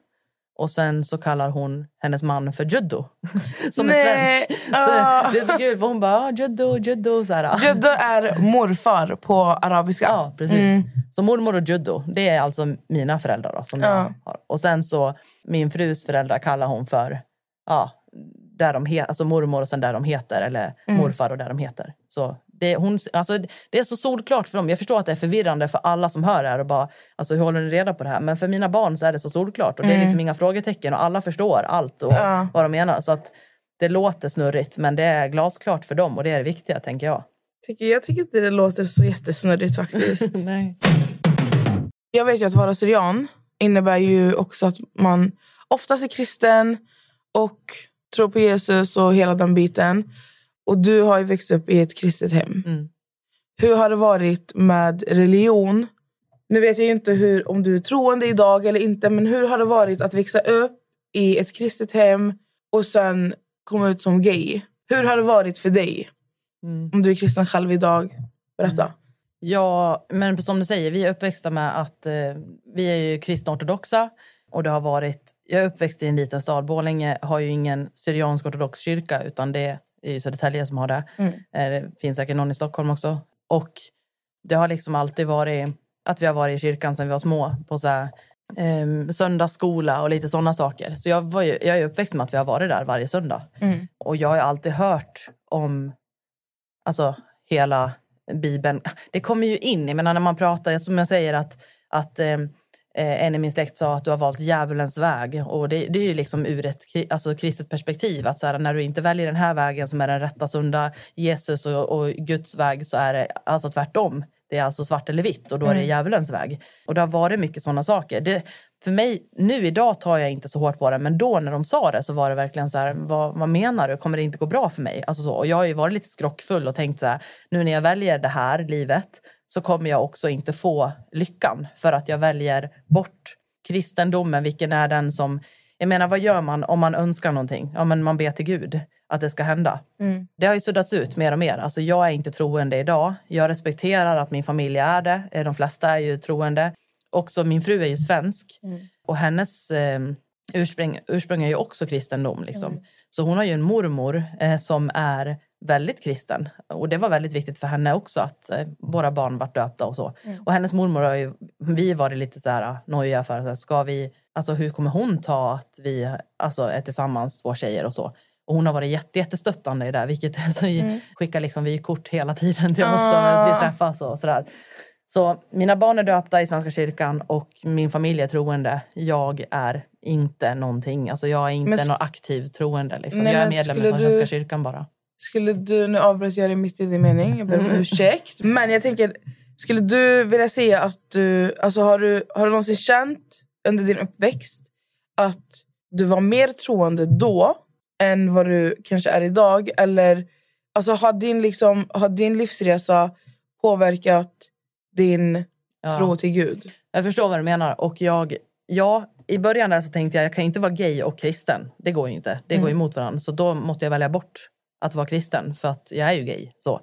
Speaker 3: Och sen så kallar hon hennes man för Juddo, [laughs] som är
Speaker 2: Nej.
Speaker 3: svensk. Så
Speaker 2: Ah.
Speaker 3: det är så kul för hon bara ah, Juddo, Juddo. Så här.
Speaker 2: Juddo är morfar på arabiska.
Speaker 3: Ja, precis. Så mormor och juddo, det är alltså mina föräldrar då, som
Speaker 2: Ja.
Speaker 3: jag har. Och sen så min frus föräldrar kallar hon för ja, där de he- alltså mormor och sen där de heter eller morfar och där de heter. Så det, hon, alltså, det är så solklart för dem. Jag förstår att det är förvirrande för alla som hör det här och bara, alltså, hur håller ni reda på det här? Men för mina barn så är det så solklart och det är liksom inga frågetecken och alla förstår allt och
Speaker 2: Ja.
Speaker 3: vad de menar. Så att det låter snurrigt men det är glasklart för dem och det är det viktiga tänker jag.
Speaker 2: Tycker, jag tycker inte det låter så jättesnurrigt faktiskt. [laughs]
Speaker 3: Nej.
Speaker 2: jag vet ju att vara syrian innebär ju också att man oftast är kristen och tror på Jesus och hela den biten. Och du har ju växt upp i ett kristet hem.
Speaker 3: Mm.
Speaker 2: Hur har det varit med religion? Nu vet jag inte hur, om du är troende idag eller inte, men hur har det varit att växa upp i ett kristet hem och sen komma ut som gay? Hur har det varit för dig?
Speaker 3: Mm.
Speaker 2: Om du är kristen själv idag. Berätta.
Speaker 3: Ja, men som du säger, vi är uppväxta med att eh, vi är ju kristna ortodoxa. Och det har varit, jag är uppväxt i en liten stad. Borlänge har ju ingen syriansk ortodox kyrka utan det ju Södertälje som har det.
Speaker 2: Mm.
Speaker 3: Eh, Det finns säkert någon i Stockholm också. Och det har liksom alltid varit att vi har varit i kyrkan sedan vi var små på så här, eh, söndagsskola och lite sådana saker. Så jag, var ju, jag är uppväxt med att vi har varit där varje söndag.
Speaker 2: Mm.
Speaker 3: Och jag har alltid hört om alltså, hela Bibeln. Det kommer ju in, jag menar när man pratar, som jag säger att, att eh, eh, en i min släkt sa att du har valt djävulens väg. Och det, det är ju liksom ur ett alltså, kristet perspektiv. Att så här, när du inte väljer den här vägen som är den rätta, sunda Jesus och, och Guds väg så är det alltså tvärtom. Det är alltså svart eller vitt och då är det djävulens väg. Och det har varit mycket sådana saker. Det, för mig, nu idag tar jag inte så hårt på det, men då när de sa det så var det verkligen så här, vad, vad menar du? Kommer det inte gå bra för mig? Alltså så, och jag har ju varit lite skrockfull och tänkt så här, nu när jag väljer det här livet så kommer jag också inte få lyckan för att jag väljer bort kristendomen, vilken är den som... Jag menar, vad gör man om man önskar någonting? Ja, men man ber till Gud att det ska hända. Det har ju suddats ut mer och mer. Alltså, jag är inte troende idag. Jag respekterar att min familj är det. Eh, De flesta är ju troende. Också min fru är ju svensk. Och hennes eh, ursprung, ursprung är ju också kristendom. Liksom. Så hon har ju en mormor eh, som är väldigt kristen. Och det var väldigt viktigt för henne också att eh, våra barn vart döpta och så. Och hennes mormor har ju, vi varit lite så här nojiga för, så här, ska vi, alltså hur kommer hon ta att vi alltså, är tillsammans, två tjejer och så. Och hon har varit jätte, jättestöttande i det. Vilket [laughs] så skickar liksom vi kort hela tiden till oss.
Speaker 2: Ah.
Speaker 3: Och vi träffas och sådär. Så mina barn är döpta i Svenska kyrkan och min familj är troende. Jag är inte någonting. Alltså jag är inte
Speaker 2: Men
Speaker 3: någon aktiv troende. Liksom.
Speaker 2: Nej,
Speaker 3: jag är medlem i Svenska
Speaker 2: du-
Speaker 3: kyrkan bara.
Speaker 2: Skulle du, nu avbröt jag dig mitt i din mening, jag ber om ursäkt. Men jag tänker, skulle du vilja säga att du, alltså har du, har du någonsin känt under din uppväxt att du var mer troende då än vad du kanske är idag? Eller alltså, har, din, liksom, har din livsresa påverkat din
Speaker 3: Ja.
Speaker 2: tro till Gud?
Speaker 3: Jag förstår vad du menar. Och jag, ja, I början där så tänkte jag jag kan inte vara gay och kristen. Det går ju inte. Det går emot varandra. Så då måste jag välja bort att vara kristen för att jag är ju gay. Så.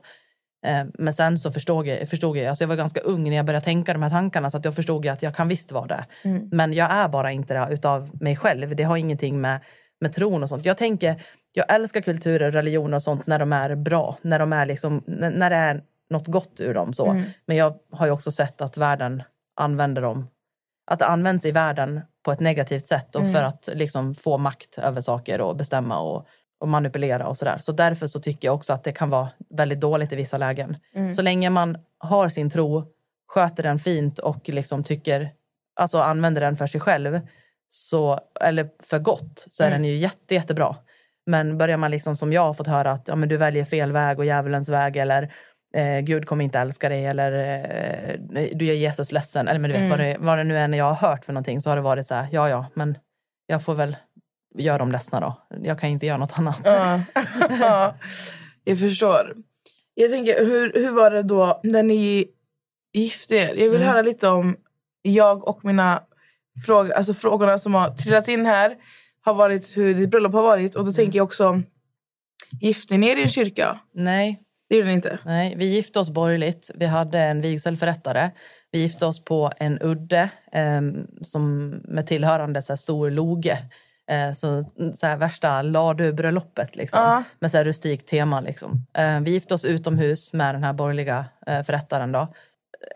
Speaker 3: Eh, Men sen så förstod jag, förstod jag, alltså jag var ganska ung när jag började tänka de här tankarna så att jag förstod att jag kan visst vara det. Men jag är bara inte det utav mig själv. Det har ingenting med, med tron och sånt. Jag tänker, jag älskar kulturer, religioner och sånt när de är bra. När, de är liksom, när när det är något gott ur dem. Så. Men jag har ju också sett att världen använder dem att det används i världen på ett negativt sätt och för att liksom få makt över saker och bestämma och, och manipulera och sådär. Så därför så tycker jag också att det kan vara väldigt dåligt i vissa lägen. Så länge man har sin tro, sköter den fint och liksom tycker, alltså använder den för sig själv så, eller för gott så är den ju jätte, jättebra. Men börjar man liksom som jag har fått höra att ja, men du väljer fel väg och djävulens väg eller eh, Gud kommer inte älska dig eller eh, du gör Jesus ledsen. Eller men du vet vad, det, vad det nu är när jag har hört för någonting så har det varit så här, ja ja, men jag får väl göra dem ledsna då. Jag kan inte göra något [laughs] annat.
Speaker 2: Ja. Ja, jag förstår. Jag tänker, hur, hur var det då när ni gifte er? Jag vill höra lite om jag och mina frågor, alltså frågorna som har trillat in här har varit hur ditt bröllop har varit. Och då tänker jag också, gifte ni er i en kyrka?
Speaker 3: Nej,
Speaker 2: Det gjorde ni inte.
Speaker 3: Nej, vi gifte oss borgerligt. Vi hade en vigselförrättare. Vi gifte oss på en udde eh, som med tillhörande så här, stor loge. Eh, så, så här, värsta ladubröllopet liksom.
Speaker 2: Ja.
Speaker 3: Med så här, rustikt tema. Liksom. Eh, vi gifte oss utomhus med den här borgerliga eh, förrättaren. Då.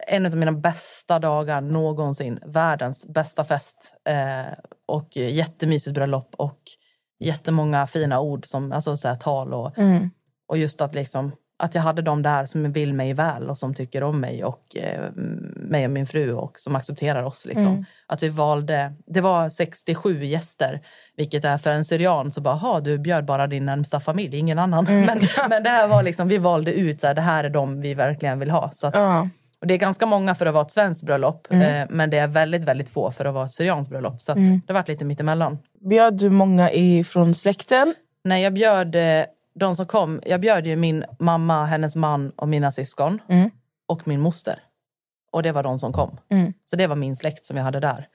Speaker 3: En av mina bästa dagar någonsin. Världens bästa fest. Eh, och jättemysigt bröllop. Och jättemånga fina ord, som alltså, så här, tal och och just att, liksom, att jag hade de där som vill mig väl och som tycker om mig och eh, mig och min fru och som accepterar oss. Liksom. Att vi valde, det var 67 gäster, vilket är för en syrian så bara, "Ha, du bjöd bara din närmsta familj, ingen annan. Men, men det här var liksom, vi valde ut, så här, det här är de vi verkligen vill ha. Så att,
Speaker 2: Ja.
Speaker 3: och det är ganska många för att vara ett svenskt bröllop, eh, men det är väldigt, väldigt få för att vara ett syrianskt bröllop. Så att det varit lite mittemellan.
Speaker 2: Bjöd du många ifrån släkten?
Speaker 3: Nej, jag bjöd eh, de som kom. Jag bjöd ju min mamma, hennes man och mina syskon. Och min moster. Och det var de som kom. Så det var min släkt som jag hade där.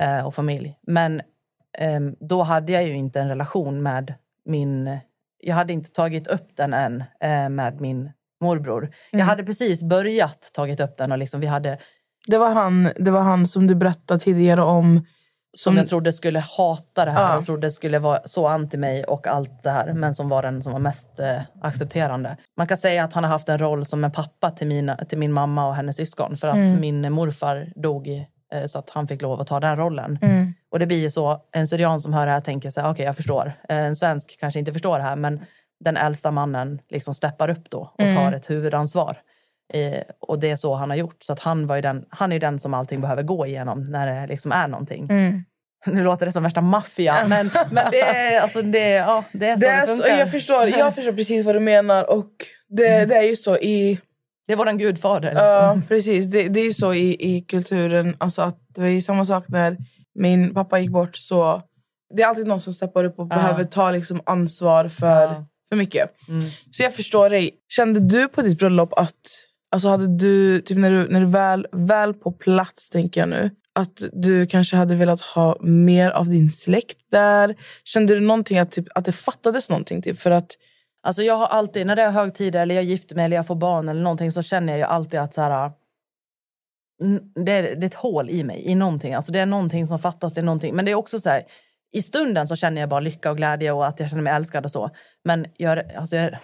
Speaker 3: Eh, och familj. Men ehm, då hade jag ju inte en relation med min... Jag hade inte tagit upp den än eh, med min morbror. Jag hade precis börjat tagit upp den och liksom vi hade
Speaker 2: Det var, han, det var han som du berättade tidigare om.
Speaker 3: Som jag trodde skulle hata det här
Speaker 2: Ja.
Speaker 3: och trodde skulle vara så anti mig och allt det här men som var den som var mest eh, accepterande. Man kan säga att han har haft en roll som en pappa till, mina, till min mamma och hennes syskon för att min morfar dog eh, så att han fick lov att ta den rollen. Och det blir ju så, en syrian som hör det här tänker så här, okej jag förstår. Eh, En svensk kanske inte förstår det här men den äldsta mannen liksom steppar upp då och tar ett huvudansvar. Eh, och det är så han har gjort. Så att han, var ju den, han är den som allting behöver gå igenom när det liksom är någonting. [laughs] Nu låter det som värsta maffia, men, men det, är, [laughs] alltså det, ja, det är så
Speaker 2: Det
Speaker 3: det,
Speaker 2: är så,
Speaker 3: funkar.
Speaker 2: jag, förstår, jag [laughs] förstår precis vad du menar. Och det, det är ju så i...
Speaker 3: Det var en gudfader. Liksom.
Speaker 2: Ja, precis. Det, det är ju så i, i kulturen. Alltså att det ju samma sak när min pappa gick bort. så Det är alltid någon som steppar upp och
Speaker 3: Ja.
Speaker 2: behöver ta liksom ansvar för,
Speaker 3: Ja.
Speaker 2: för mycket.
Speaker 3: Mm.
Speaker 2: Så jag förstår dig. Kände du på ditt bröllop att... Alltså hade du, typ när du, när du väl, väl på plats, tänker jag nu att du kanske hade velat ha mer av din släkt där? Kände du någonting att, typ, att det fattades någonting? Typ, för att
Speaker 3: Alltså jag har alltid, när det är högtider eller jag gifter mig eller jag får barn eller någonting så känner jag ju alltid att så här, äh, det, är, det är ett hål i mig, i någonting. Alltså det är någonting som fattas, det är någonting. Men det är också så här, i stunden så känner jag bara lycka och glädje och att jag känner mig älskad och så. Men jag, alltså jag,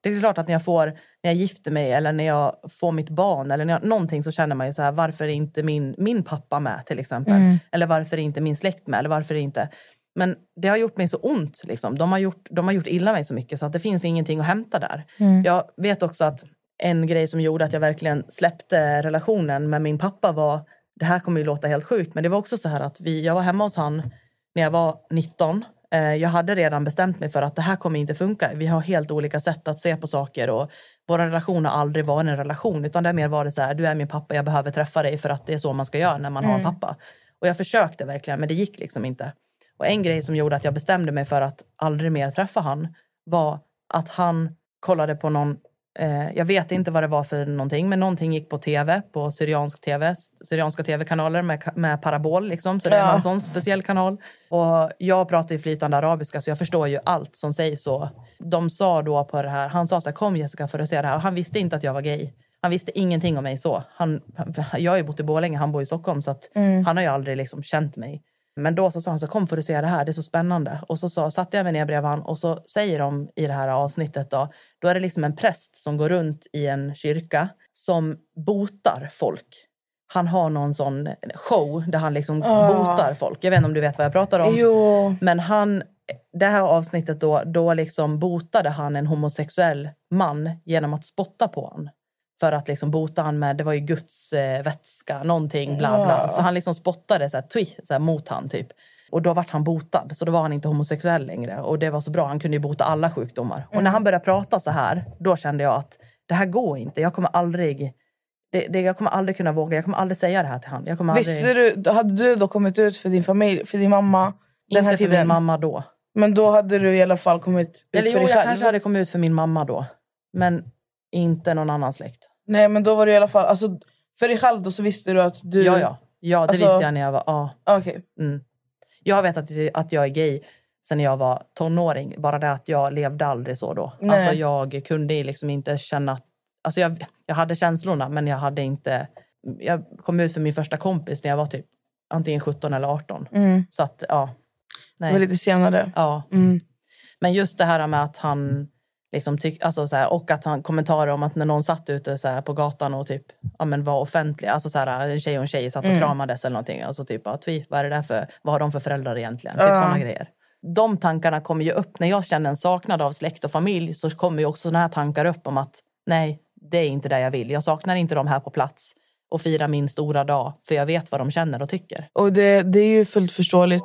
Speaker 3: det är klart att när jag får, när jag gifter mig eller när jag får mitt barn eller när jag, någonting så känner man ju så här, varför är inte min, min pappa med till exempel? Eller varför är inte min släkt med? Eller varför inte... Men det har gjort mig så ont. Liksom. De, har gjort, de har gjort illa mig så mycket så att det finns ingenting att hämta där. Jag vet också att en grej som gjorde att jag verkligen släppte relationen med min pappa var, det här kommer ju låta helt sjukt, men det var också så här att vi, jag var hemma hos han när jag var 19. Eh, Jag hade redan bestämt mig för att det här kommer inte funka. Vi har helt olika sätt att se på saker och vår relation har aldrig varit en relation utan det har mer varit så här, du är min pappa, jag behöver träffa dig för att det är så man ska göra när man har en pappa. Och jag försökte verkligen, men det gick liksom inte. Och en grej som gjorde att jag bestämde mig för att aldrig mer träffa han var att han kollade på någon Eh, jag vet inte vad det var för någonting, men någonting gick på tv, på syriansk tv, syrianska tv-kanaler med, med parabol. Liksom, så det
Speaker 2: Ja.
Speaker 3: är en sån speciell kanal. Och jag pratar ju flytande arabiska, så jag förstår ju allt som sägs. Så. De sa då på det här, han sa så här, kom Jessica för att se det här. Och han visste inte att jag var gay. Han visste ingenting om mig så. Han, jag har ju bott i Borlänge, han bor i Stockholm, så att han har ju aldrig liksom känt mig. Men då så sa han så kom för att se det här, det är så spännande. Och så sa, satte jag mig ner bredvid han och så säger de i det här avsnittet då, då är det liksom en präst som går runt i en kyrka som botar folk. Han har någon sån show där han liksom botar folk. Jag vet inte om du vet vad jag pratar om.
Speaker 2: Jo.
Speaker 3: Men han, det här avsnittet då, då liksom botade han en homosexuell man genom att spotta på honom. För att liksom bota han med, det var ju Guds eh, vätska, någonting bla bla. Så han liksom spottade så här, twi, så här, mot han typ. Och då vart han botad, så då var han inte homosexuell längre. Och det var så bra, han kunde ju bota alla sjukdomar. Och när han började prata så här, då kände jag att det här går inte. Jag kommer aldrig, det, det, jag kommer aldrig kunna våga, jag kommer aldrig säga det här till han. Jag kommer aldrig,
Speaker 2: Visste du, hade du då kommit ut för din familj, för din mamma den här
Speaker 3: inte för min mamma då.
Speaker 2: Men då hade du i alla fall kommit ut
Speaker 3: Eller
Speaker 2: för
Speaker 3: jo,
Speaker 2: dig
Speaker 3: jag
Speaker 2: själv?
Speaker 3: kanske hade kommit ut för min mamma då. Men inte någon annan släkt.
Speaker 2: Nej, men då var du i alla fall... Alltså, för dig själv då så visste du att du...
Speaker 3: Ja, ja. Ja, det
Speaker 2: Alltså-
Speaker 3: visste jag när jag var... Ja.
Speaker 2: Okej.
Speaker 3: Mm. Jag vet att, att jag är gay sen jag var tonåring. Bara det att jag levde aldrig så då.
Speaker 2: Nej.
Speaker 3: Alltså jag kunde liksom inte känna... att- Alltså jag, jag hade känslorna, men jag hade inte... Jag kom ut för min första kompis när jag var typ antingen 17 eller 18.
Speaker 2: Mm.
Speaker 3: Så att, ja.
Speaker 2: Det var
Speaker 3: Nej.
Speaker 2: lite senare.
Speaker 3: Ja.
Speaker 2: Mm.
Speaker 3: Men just det här med att han liksom tyck, alltså så här, och att han kommentarer om att när någon satt ute så här, på gatan och typ ja, men var offentlig, alltså så här, en tjej och en tjej satt och
Speaker 2: Mm.
Speaker 3: kramades eller någonting. Alltså typ, ja, tvi, vad är det där för, vad har de för föräldrar egentligen? Typ sådana grejer. De tankarna kommer ju upp, när jag känner en saknad av släkt och familj så kommer ju också sådana här tankar upp om att nej, det är inte det jag vill. Jag saknar inte dem här på plats och fira min stora dag, för jag vet vad de känner och tycker.
Speaker 2: Och det, det är ju fullt förståeligt.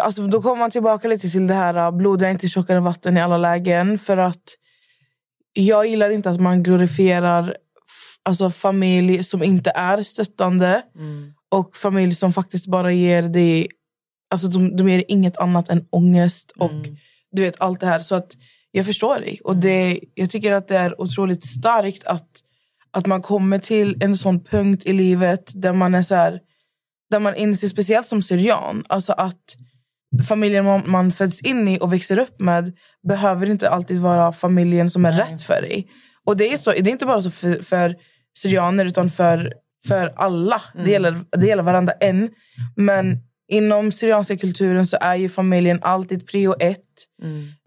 Speaker 2: Alltså, då kommer man tillbaka lite till det här uh, blod är inte tjockare än vatten i alla lägen. För att jag gillar inte att man glorifierar alltså, familj som inte är stöttande och familj som faktiskt bara ger dig... Alltså, de, de ger inget annat än ångest och du vet allt det här. Så att jag förstår dig. Och det, jag tycker att det är otroligt starkt att, att man kommer till en sån punkt i livet där man är så här, där man inser, speciellt som syrian, alltså att familjen man, föds in i och växer upp med behöver inte alltid vara familjen som är rätt för dig. Och det är, så, det är inte bara så för, för syrianer utan för, för alla. Det, gäller, det gäller varandra en. Men inom syrianska kulturen så är ju familjen alltid prio ett.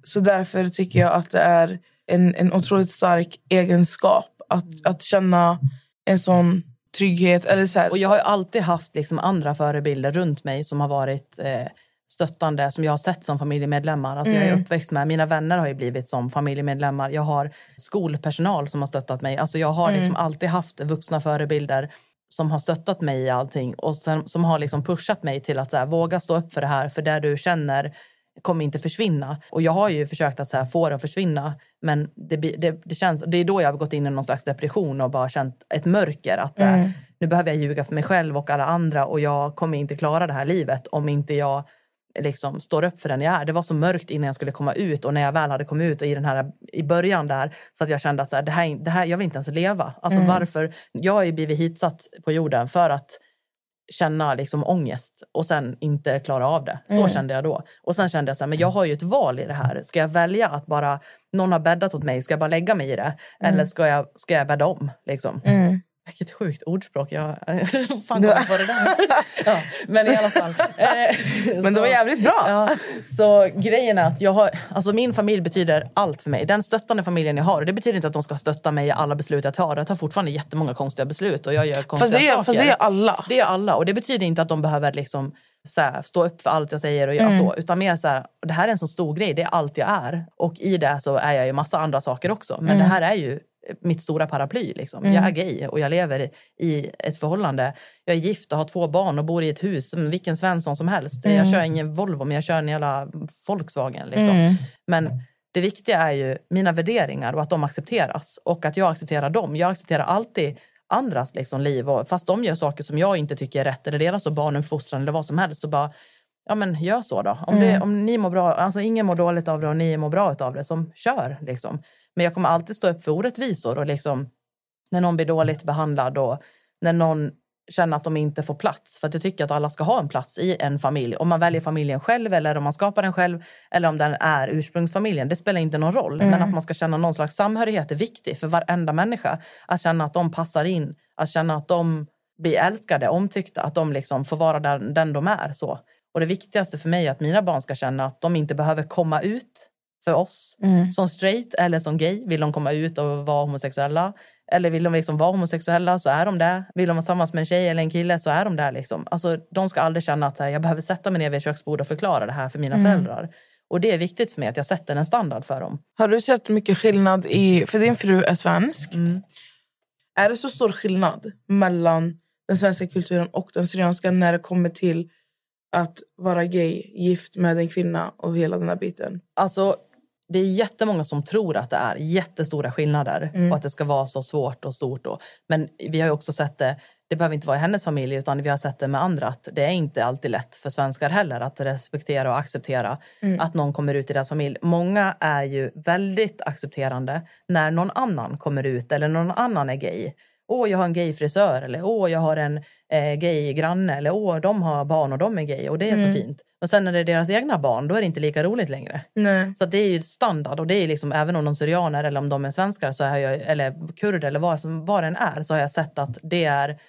Speaker 2: Så därför tycker jag att det är en, en otroligt stark egenskap att, att känna en sån trygghet. Eller så här.
Speaker 3: Och jag har alltid haft liksom andra förebilder runt mig som har varit eh, stöttande, som jag har sett som familjemedlemmar. Alltså Jag är uppväxt med, mina vänner har ju blivit som familjemedlemmar. Jag har skolpersonal som har stöttat mig. Alltså jag har liksom alltid haft vuxna förebilder som har stöttat mig i allting och sen, som har liksom pushat mig till att så här, våga stå upp för det här. För det du känner kommer inte försvinna. Och jag har ju försökt att så här, få det att försvinna. Men det, det, det, känns, det är då jag har gått in i någon slags depression och bara känt ett mörker. Att så här, Nu behöver jag ljuga för mig själv och alla andra och jag kommer inte klara det här livet om inte jag liksom står upp för den jag är. Det var så mörkt innan jag skulle komma ut och när jag väl hade kommit ut och i den här i början där så att jag kände att så här, det här, det här, jag vill inte ens leva. Alltså varför? Jag har ju blivit hitsatt på jorden för att känna liksom ångest och sen inte klara av det. Så kände jag då. Och sen kände jag så här, men jag har ju ett val i det här. Ska jag välja att bara, någon har bäddat åt mig, ska jag bara lägga mig i det? Eller ska jag, ska jag bädda om? Liksom? Vilket sjukt ordspråk. Jag [laughs] fan kom jag på det där. [laughs] ja, men i alla fall. Eh,
Speaker 2: Men det var
Speaker 3: så-
Speaker 2: jävligt bra.
Speaker 3: Ja, så grejen är att jag har, alltså min familj betyder allt för mig. Den stöttande familjen jag har. Det betyder inte att de ska stötta mig i alla beslut jag tar. Jag tar fortfarande jättemånga konstiga beslut och jag gör konstiga
Speaker 2: Fast det,
Speaker 3: saker.
Speaker 2: fast det är alla.
Speaker 3: Det är alla. Och det betyder inte att de behöver liksom så här, stå upp för allt jag säger och göra så. Utan mer så här, det här är en så stor grej. Det är allt jag är. Och i det så är jag ju massa andra saker också. Men det här är ju mitt stora paraply. Liksom. Jag är gay och jag lever i ett förhållande. Jag är gift och har två barn och bor i ett hus som vilken Svensson som helst. Jag kör ingen Volvo men jag kör en jävla Volkswagen. Liksom. Men det viktiga är ju mina värderingar och att de accepteras. Och att jag accepterar dem. Jag accepterar alltid andras liksom, liv. Och fast de gör saker som jag inte tycker är rätt eller deras barnuppfostran eller vad som helst så bara Ja men gör så då. Om, det, om ni mår bra, alltså ingen mår dåligt av det och ni mår bra av det, som kör liksom. Men jag kommer alltid stå upp för orättvisor och liksom när någon blir dåligt behandlad och när någon känner att de inte får plats. För att jag tycker att alla ska ha en plats i en familj. Om man väljer familjen själv eller om man skapar den själv eller om den är ursprungsfamiljen. Det spelar inte någon roll. Men att man ska känna någon slags samhörighet är viktigt för varenda människa. Att känna att de passar in, att känna att de blir älskade, omtyckta, att de liksom får vara den, den de är. så. Och det viktigaste för mig är att mina barn ska känna att de inte behöver komma ut för oss som straight eller som gay. Vill de komma ut och vara homosexuella eller vill de liksom vara homosexuella så är de det. Vill de vara tillsammans med en tjej eller en kille så är de där. Liksom. Alltså, de ska aldrig känna att här, jag behöver sätta mig ner vid ett köksbord och förklara det här för mina föräldrar. Och det är viktigt för mig att jag sätter en standard för dem.
Speaker 2: Har du sett mycket skillnad i... För din fru är svensk. Är det så stor skillnad mellan den svenska kulturen och den syrianska när det kommer till att vara gay, gift med en kvinna och hela den här biten?
Speaker 3: Alltså, det är jättemånga som tror att det är jättestora skillnader och att det ska vara så svårt och stort. Då. Men vi har ju också sett det, det behöver inte vara i hennes familj utan vi har sett det med andra att det är inte alltid lätt för svenskar heller att respektera och acceptera att någon kommer ut i deras familj. Många är ju väldigt accepterande när någon annan kommer ut eller någon annan är gay. Åh, jag har en gay frisör eller åh, jag har en eh, gay granne eller åh, de har barn och de är gay och det är så fint. Och sen när det är deras egna barn, då är det inte lika roligt längre.
Speaker 2: Nej.
Speaker 3: Så det är ju standard och det är liksom även om de är syrianer eller om de är svenskar så har jag, eller kurder eller vad, som, vad det än är så har jag sett att det är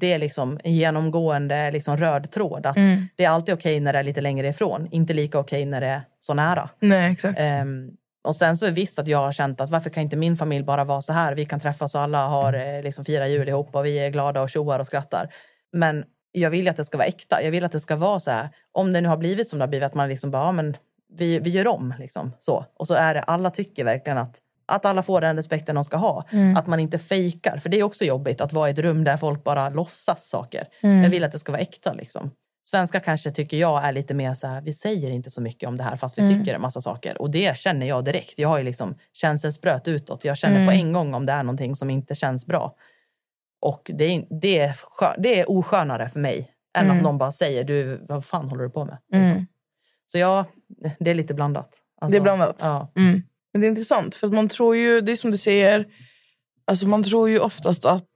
Speaker 3: det är liksom en genomgående liksom röd tråd. Att Det är alltid okej när det är lite längre ifrån, inte lika okej när det är så nära.
Speaker 2: Nej, exakt.
Speaker 3: Ehm, och sen så är visst att jag har känt att varför kan inte min familj bara vara så här? Vi kan träffas och alla har eh, liksom firar jul ihop och vi är glada och tjoar och skrattar. Men jag vill att det ska vara äkta. Jag vill att det ska vara så här. Om det nu har blivit som det har blivit, att man liksom bara, ja, men vi, vi gör om liksom så. Och så är det, alla tycker verkligen att att alla får den respekten de ska ha. Att man inte fejkar. För det är också jobbigt att vara i ett rum där folk bara låtsas saker. Jag vill att det ska vara äkta liksom. Svenskar kanske tycker jag är lite mer så här, vi säger inte så mycket om det här fast vi
Speaker 2: Mm.
Speaker 3: tycker en massa saker. Och det känner jag direkt. Jag har ju liksom känselspröt utåt. Jag känner
Speaker 2: Mm.
Speaker 3: på en gång om det är någonting som inte känns bra. Och det är, det är, det är oskönare för mig än
Speaker 2: Mm.
Speaker 3: att någon bara säger du, vad fan håller du på med?
Speaker 2: Mm.
Speaker 3: Liksom. Så ja, det är lite blandat. Alltså,
Speaker 2: Det är blandat?
Speaker 3: Ja.
Speaker 2: Mm. Men det är intressant, för att man tror ju, det är som du säger, alltså man tror ju oftast att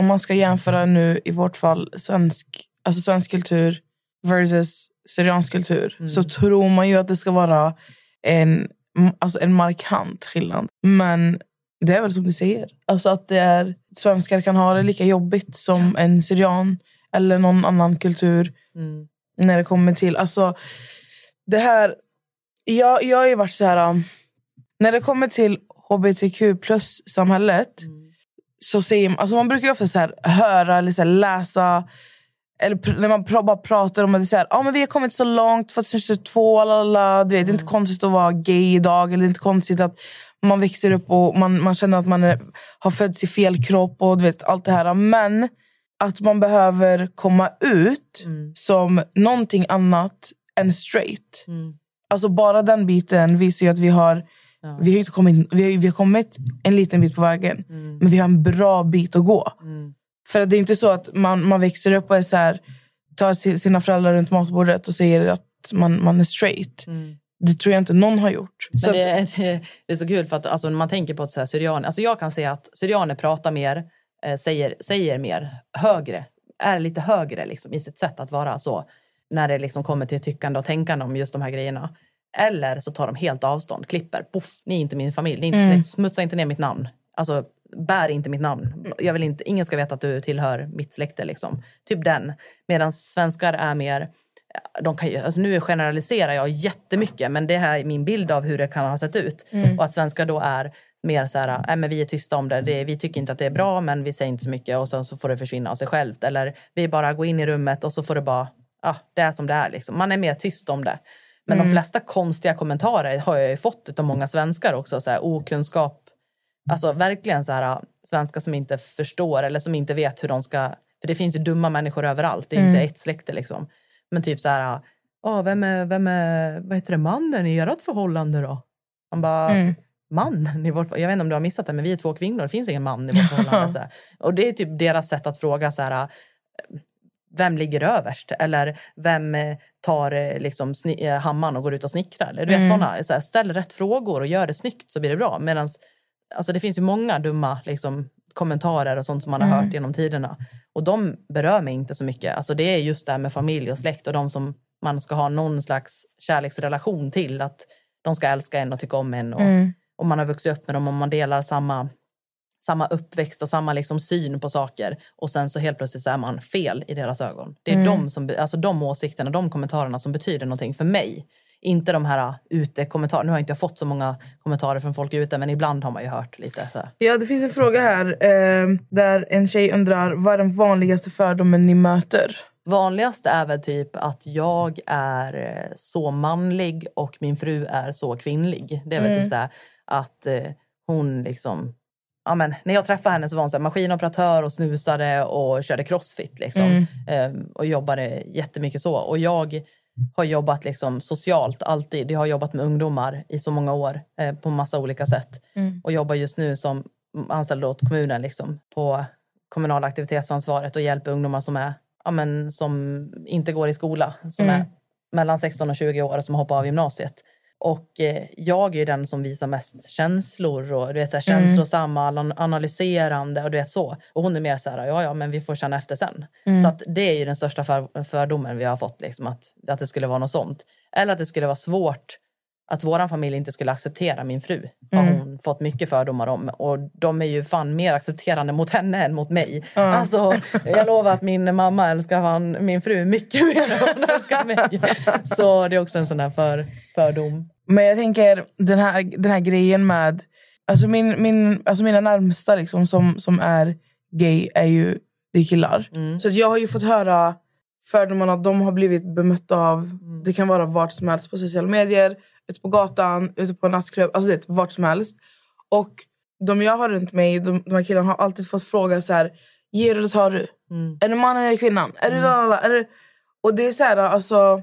Speaker 2: om man ska jämföra nu i vårt fall svensk, alltså svensk kultur versus syriansk kultur
Speaker 3: Mm.
Speaker 2: så tror man ju att det ska vara en, alltså en markant skillnad. Men det är väl som du säger. Alltså att det är, svenskar kan ha det lika jobbigt som en syrian eller någon annan kultur
Speaker 3: Mm.
Speaker 2: när det kommer till... Alltså, det här... Jag, jag har ju varit så här... um, När det kommer till hbtq plus-samhället så säger man... Alltså man brukar ju ofta så här, höra eller så här, läsa eller när man pr- bara pratar om att det är så här, ah, men vi har kommit så långt 2022, lalala, du vet, det är inte konstigt att vara gay idag eller det är inte konstigt att man växer upp och man, man känner att man är, har fötts i fel kropp och du vet, allt det här. Men att man behöver komma ut som någonting annat än straight.
Speaker 3: Mm.
Speaker 2: Alltså bara den biten visar ju att vi har, vi har, inte kommit, vi har, vi har kommit en liten bit på vägen.
Speaker 3: Mm.
Speaker 2: Men vi har en bra bit att gå. För att det är inte så att man, man växer upp och är så här, tar si- sina föräldrar runt matbordet och säger att man, man är straight. Det tror jag inte någon har gjort. Så
Speaker 3: Mm. Men
Speaker 2: att,
Speaker 3: det, det, [laughs] det är så kul för att alltså, när man tänker på att så här, syrianer, alltså jag kan se att syrianer pratar mer, eh, säger, säger mer, högre, är lite högre liksom, i sitt sätt att vara så när det liksom kommer till tyckande och tänkande om just de här grejerna. Eller så tar de helt avstånd, klipper, poff, ni är inte min familj, ni inte
Speaker 2: Mm.
Speaker 3: smutsa inte ner mitt namn. Alltså, bär inte mitt namn. Jag vill inte, ingen ska veta att du tillhör mitt släkte. Liksom. Typ den. Medan svenskar är mer... De kan, alltså nu generaliserar jag jättemycket, men det här är min bild av hur det kan ha sett ut.
Speaker 2: Mm.
Speaker 3: Och att svenskar då är mer så här, äh, men vi är tysta om det. det. Vi tycker inte att det är bra, men vi säger inte så mycket och sen så får det försvinna av sig självt. Eller vi bara går in i rummet och så får det bara, ja, det är som det är. Liksom. Man är mer tyst om det. Men
Speaker 2: Mm.
Speaker 3: de flesta konstiga kommentarer har jag ju fått av många svenskar också. Så här, okunskap. Alltså verkligen så här, svenskar som inte förstår eller som inte vet hur de ska... För det finns ju dumma människor överallt. Det är inte
Speaker 2: Mm.
Speaker 3: ett släkte liksom. Men typ så här, Åh, vem är, vem är vad heter det, mannen i ert förhållande då? Man bara,
Speaker 2: Mm.
Speaker 3: mannen i vårt Jag vet inte om du har missat det, men vi är två kvinnor. Det finns ingen man i vårt [laughs] förhållande. så här. Och det är typ deras sätt att fråga så här, vem ligger överst? Eller vem eh, tar eh, liksom, eh, hammaren och går ut och snickrar? Eller, du vet,
Speaker 2: Mm.
Speaker 3: såna, så här, ställ rätt frågor och gör det snyggt så blir det bra. Medans, alltså, det finns ju många dumma liksom, kommentarer och sånt som man har
Speaker 2: Mm.
Speaker 3: hört genom tiderna. Och de berör mig inte så mycket. Alltså, det är just det här med familj och släkt och de som man ska ha någon slags kärleksrelation till. Att de ska älska en och tycka om en. Och,
Speaker 2: Mm.
Speaker 3: och man har vuxit upp med dem och man delar samma, samma uppväxt och samma liksom syn på saker. Och sen så helt plötsligt så är man fel i deras ögon. Det är
Speaker 2: Mm.
Speaker 3: de, som, alltså de åsikterna, de kommentarerna som betyder någonting för mig. Inte de här ute-kommentarerna. Nu har jag inte fått så många kommentarer från folk ute men ibland har man ju hört lite. Så.
Speaker 2: Ja, det finns en fråga här eh, där en tjej undrar vad är den vanligaste fördomen ni möter?
Speaker 3: Vanligast är väl typ att jag är eh, så manlig och min fru är så kvinnlig. Det är väl
Speaker 2: Mm.
Speaker 3: typ så här att eh, hon liksom... Ja, men, när jag träffade henne så var hon så här, maskinoperatör och snusade och körde crossfit. Liksom,
Speaker 2: Mm.
Speaker 3: eh, och jobbade jättemycket så. Och jag har jobbat liksom socialt alltid. Jag har jobbat med ungdomar i så många år eh, på massa olika sätt.
Speaker 2: Mm.
Speaker 3: Och jobbar just nu som anställd åt kommunen liksom, på kommunala aktivitetsansvaret och hjälper ungdomar som, är, ja, men, som inte går i skola. Som
Speaker 2: Mm.
Speaker 3: är mellan 16 och 20 år och som hoppar av gymnasiet. Och eh, jag är ju den som visar mest känslor och du vet, så här,
Speaker 2: Mm.
Speaker 3: känslosamma, ana- analyserande och du vet så. Och hon är mer så här, ja ja men vi får känna efter sen.
Speaker 2: Mm.
Speaker 3: Så att det är ju den största för, fördomen vi har fått, liksom, att, att det skulle vara något sånt. Eller att det skulle vara svårt att vår familj inte skulle acceptera min fru. Har
Speaker 2: Mm.
Speaker 3: hon fått mycket fördomar om. Och de är ju fan mer accepterande mot henne än mot mig.
Speaker 2: Ja.
Speaker 3: Alltså, jag lovar att min mamma älskar fan min fru mycket [laughs] mer än hon älskar mig. Så det är också en sån här för, fördom.
Speaker 2: Men jag tänker den här, den här grejen med... Alltså, min, min, alltså mina närmsta liksom, som, som är gay är ju det är killar.
Speaker 3: Mm.
Speaker 2: Så att jag har ju fått höra fördomarna att de har blivit bemötta av... Det kan vara vart som helst på sociala medier, ute på gatan, ute på en nattklubb. Alltså det, vart som helst. Och de jag har runt mig, de, de här killarna har alltid fått fråga så här... Ger du eller tar du?
Speaker 3: Mm.
Speaker 2: Är du mannen eller kvinnan? Är du lalala? Är du... Och det är så här, alltså,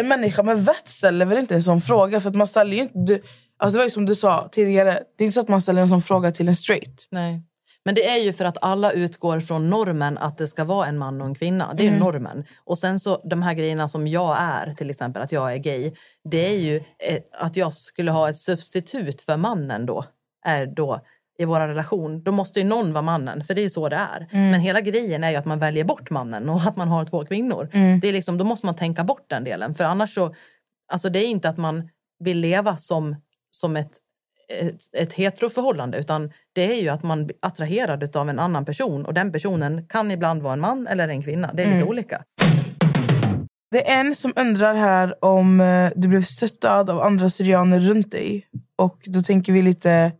Speaker 2: en människa med vett ställer väl inte en sån fråga? För att man ställer inte... Du, alltså det var ju som du sa tidigare, det är inte så att man ställer en sån fråga till en straight.
Speaker 3: Nej. Men det är ju för att alla utgår från normen att det ska vara en man och en kvinna. Det är ju normen. Och sen så de här grejerna som jag är, till exempel att jag är gay. Det är ju eh, att jag skulle ha ett substitut för mannen då. Är då i vår relation. Då måste ju någon vara mannen, för det är ju så det är. Men hela grejen är ju att man väljer bort mannen och att man har två kvinnor. Det är liksom, då måste man tänka bort den delen. För annars så, alltså det är inte att man vill leva som, som ett ett, ett heteroförhållande utan det är ju att man attraherad av en annan person och den personen kan ibland vara en man eller en kvinna. Det är lite olika.
Speaker 2: Det är en som undrar här om eh, du blev stöttad av andra syrianer runt dig. Och då tänker vi lite,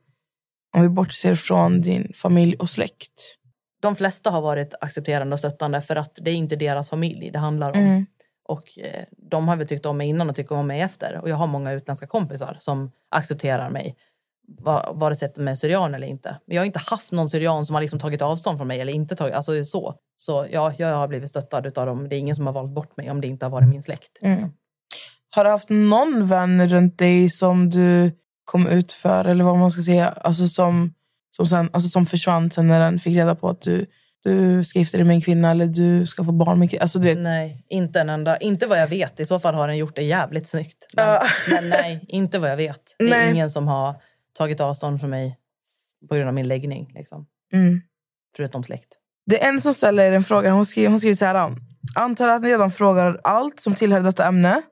Speaker 2: om vi bortser från din familj och släkt.
Speaker 3: De flesta har varit accepterande och stöttande för att det är inte deras familj det handlar om. Och eh, de har väl tyckt om mig innan och tycker om mig efter. Och jag har många utländska kompisar som accepterar mig. Va- Vare sig de är syrian eller inte. Men jag har inte haft någon syrian som har liksom tagit avstånd från mig eller inte tagit, alltså så. Så ja, jag har blivit stöttad av dem. Det är ingen som har valt bort mig om det inte har varit min släkt. Liksom.
Speaker 2: Har du haft någon vän runt dig som du kom ut för? Eller vad man ska säga. Alltså som, som, sen, alltså som försvann sen när den fick reda på att du, du ska gifta dig med en kvinna eller du ska få barn med. Alltså, du vet,
Speaker 3: Nej, inte en enda. Inte vad jag vet. I så fall har den gjort det jävligt snyggt. Men, men nej, inte vad jag vet. Det är
Speaker 2: Nej.
Speaker 3: ingen som har tagit avstånd från mig på grund av min läggning. Liksom.
Speaker 2: Mm.
Speaker 3: Förutom släkt.
Speaker 2: Det är en som ställer en fråga. Hon skriver, hon skriver så här. Antar att ni redan frågar allt som tillhör detta ämne.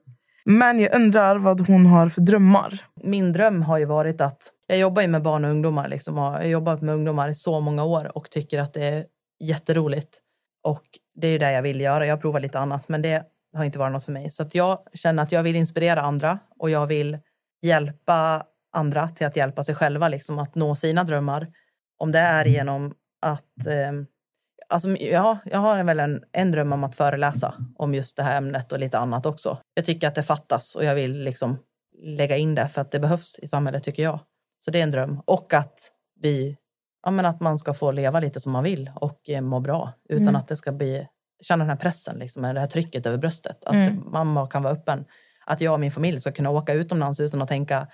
Speaker 2: Men jag undrar vad hon har för drömmar.
Speaker 3: Min dröm har ju varit att... Jag jobbar ju med barn och ungdomar. Liksom, och jag har jobbat med ungdomar i så många år och tycker att det är jätteroligt. Och det är ju det jag vill göra. Jag provar lite annat, men det har inte varit något för mig. Så att jag känner att jag vill inspirera andra och jag vill hjälpa andra till att hjälpa sig själva liksom, att nå sina drömmar. Om det är genom att... Eh, alltså, ja, jag har väl en, en dröm om att föreläsa om just det här ämnet och lite annat också. Jag tycker att det fattas och jag vill liksom lägga in det för att det behövs i samhället tycker jag. Så det är en dröm. Och att vi, ja men att man ska få leva lite som man vill och eh, må bra utan att det ska bli, känna den här pressen, liksom, det här trycket över bröstet. Att mamma kan vara öppen. Att jag och min familj ska kunna åka utomlands utan att tänka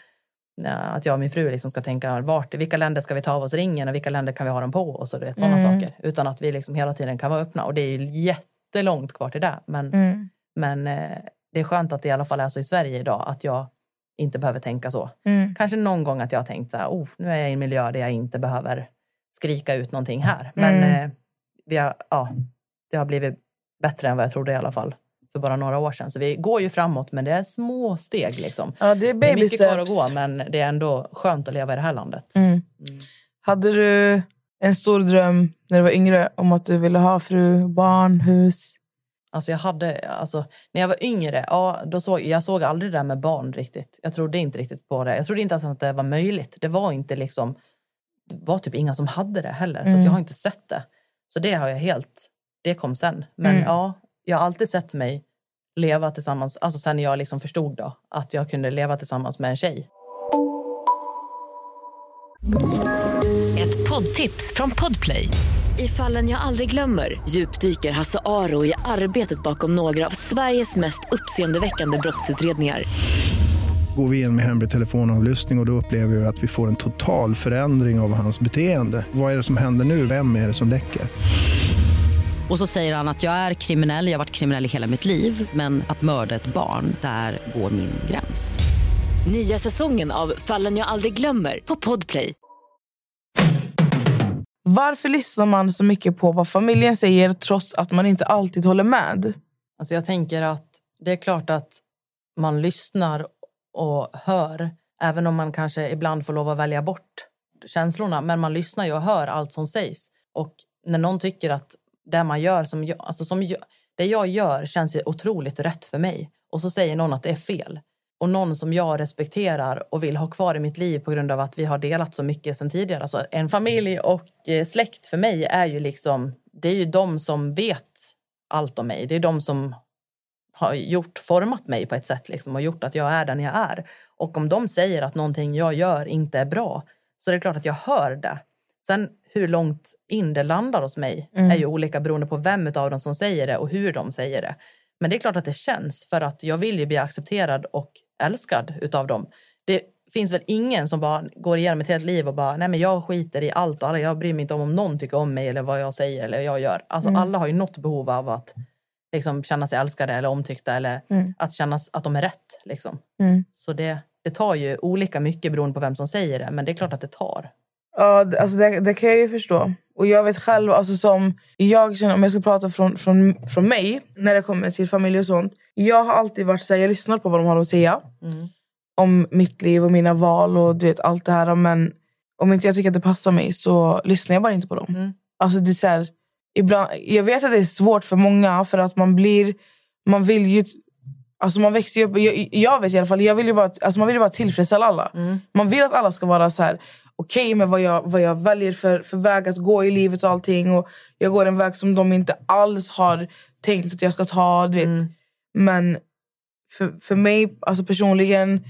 Speaker 3: att jag och min fru liksom ska tänka vart, vilka länder ska vi ta av oss ringen och vilka länder kan vi ha dem på och så, du vet, sådana saker. Utan att vi liksom hela tiden kan vara öppna. Och det är jättelångt kvar till det. Men, men eh, det är skönt att det i alla fall är så i Sverige idag att jag inte behöver tänka så. Kanske någon gång att jag har tänkt så här, oh, nu är jag i en miljö där jag inte behöver skrika ut någonting här. Men eh, vi har, ja, det har blivit bättre än vad jag trodde i alla fall för bara några år sedan. Så vi går ju framåt men det är små steg liksom.
Speaker 2: Ja, det är
Speaker 3: Det är
Speaker 2: baby
Speaker 3: mycket kvar att
Speaker 2: steps.
Speaker 3: gå men det är ändå skönt att leva i det här landet.
Speaker 2: Hade du en stor dröm när du var yngre om att du ville ha fru, barn, hus?
Speaker 3: Alltså jag hade, alltså, när jag var yngre, ja, då såg, jag såg aldrig det där med barn riktigt. Jag trodde inte riktigt på det. Jag trodde inte ens att det var möjligt. Det var inte liksom, det var typ inga som hade det heller. Så att jag har inte sett det. Så det har jag helt, det kom sen. Men ja, jag har alltid sett mig leva tillsammans, alltså sen jag liksom förstod då att jag kunde leva tillsammans med en tjej.
Speaker 1: Ett poddtips från Podplay. I fallen jag aldrig glömmer djupdyker Hasse Aro i arbetet bakom några av Sveriges mest uppseendeväckande brottsutredningar.
Speaker 4: Går vi in med hemlig telefonavlyssning och, och då upplever vi att vi får en total förändring av hans beteende. Vad är det som händer nu? Vem är det som läcker?
Speaker 5: Och så säger han att jag är kriminell, jag har varit kriminell i hela mitt liv men att mörda ett barn, där går min gräns.
Speaker 1: Nya säsongen av Fallen jag aldrig glömmer på Podplay.
Speaker 2: Varför lyssnar man så mycket på vad familjen säger trots att man inte alltid håller med?
Speaker 3: Alltså jag tänker att det är klart att man lyssnar och hör, även om man kanske ibland får lov att välja bort känslorna. Men man lyssnar ju och hör allt som sägs. Och när någon tycker att det man gör, som jag, alltså som jag, det jag gör känns ju otroligt rätt för mig. Och så säger någon att det är fel. Och någon som jag respekterar och vill ha kvar i mitt liv på grund av att vi har delat så mycket sen tidigare. Alltså en familj och eh, släkt för mig är ju liksom, det är ju de som vet allt om mig. Det är de som har gjort, format mig på ett sätt liksom, och gjort att jag är den jag är. Och om de säger att någonting jag gör inte är bra så det är det klart att jag hör det. Sen hur långt in det landar hos mig är ju olika beroende på vem av dem som säger det och hur de säger det. Men det är klart att det känns för att jag vill ju bli accepterad och älskad utav dem. Det finns väl ingen som bara går igenom ett helt liv och bara nej men jag skiter i allt och alla, jag bryr mig inte om om någon tycker om mig eller vad jag säger eller vad jag gör. Alltså alla har ju något behov av att liksom känna sig älskade eller omtyckta eller att känna att de är rätt. Liksom. Så det, det tar ju olika mycket beroende på vem som säger det, men det är klart att det tar.
Speaker 2: Ja, det- alltså det, det kan jag ju förstå. Och jag vet själv, alltså som jag känner, om jag ska prata från, från, från mig när det kommer till familj och sånt. Jag har alltid varit så här, jag lyssnar på vad de har att säga. Om mitt liv och mina val och du vet allt det här. Men om inte jag tycker att det passar mig så lyssnar jag bara inte på dem. Alltså det är här, ibland, jag vet att det är svårt för många för att man blir, man vill ju Alltså man växer upp, jag, jag vet i alla fall, jag vill ju bara, alltså man vill ju bara tillfredsställa alla. Man vill att alla ska vara så här okej med vad jag, vad jag väljer för, för väg att gå i livet och allting. Och jag går en väg som de inte alls har tänkt att jag ska ta. Du vet. Men för, för mig alltså personligen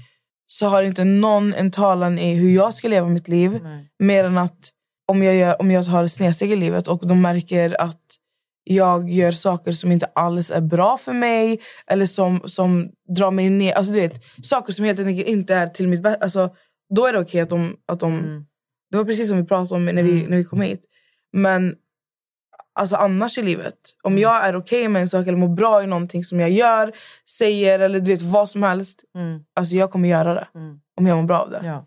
Speaker 2: så har inte någon en talan i hur jag ska leva mitt liv. Mer än att om jag, gör, om jag har snedsteg i livet och de märker att jag gör saker som inte alls är bra för mig eller som, som drar mig ner. Alltså du vet, saker som helt enkelt inte är till mitt bästa. Alltså, då är det okej att de... Att de Det var precis som vi pratade om när vi, när vi kom hit. Men alltså annars i livet, om jag är okej med en sak eller mår bra i någonting som jag gör, säger eller du vet vad som helst. Alltså jag kommer göra det. Om jag mår bra av det.
Speaker 3: Ja.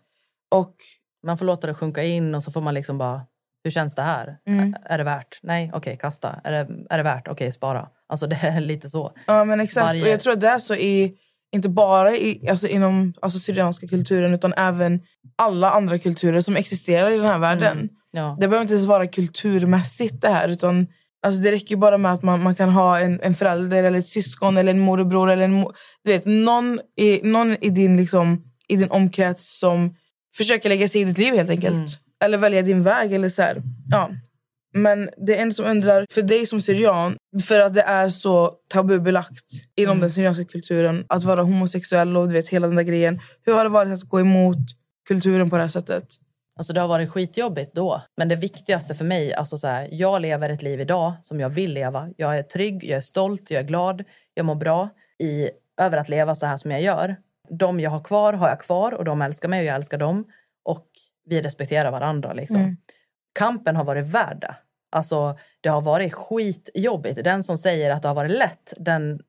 Speaker 2: Och
Speaker 3: Man får låta det sjunka in och så får man liksom bara, hur känns det här?
Speaker 2: Mm.
Speaker 3: Ä- Är det värt? Nej, okej, kasta. Är det, är det värt? Okej, spara. Alltså det är [laughs] lite så.
Speaker 2: Ja men exakt.
Speaker 3: Varje-
Speaker 2: Och jag tror att det är så i, inte bara i, alltså inom alltså, syrianska kulturen utan även alla andra kulturer som existerar i den här världen.
Speaker 3: Ja.
Speaker 2: Det behöver inte ens vara kulturmässigt det här. Utan, alltså, det räcker bara med att man, man kan ha en, en förälder eller ett syskon eller en morbror eller en, du vet, någon, i, någon i, din, liksom, i din omkrets som försöker lägga sig i ditt liv helt enkelt. Eller välja din väg. eller så här. Ja. Men det är en som undrar, för dig som syrian, för att det är så tabubelagt inom den syrianska kulturen att vara homosexuell och du vet hela den där grejen. Hur har det varit att gå emot kulturen på det här sättet?
Speaker 3: Alltså det har varit skitjobbigt då. Men det viktigaste för mig, alltså så här, jag lever ett liv idag som jag vill leva. Jag är trygg, jag är stolt, jag är glad, jag mår bra i, över att leva så här som jag gör. De jag har kvar har jag kvar och de älskar mig och jag älskar dem. Och vi respekterar varandra. Liksom. Kampen har varit värd det. Alltså, det har varit skitjobbigt. Den som säger att det har varit lätt, den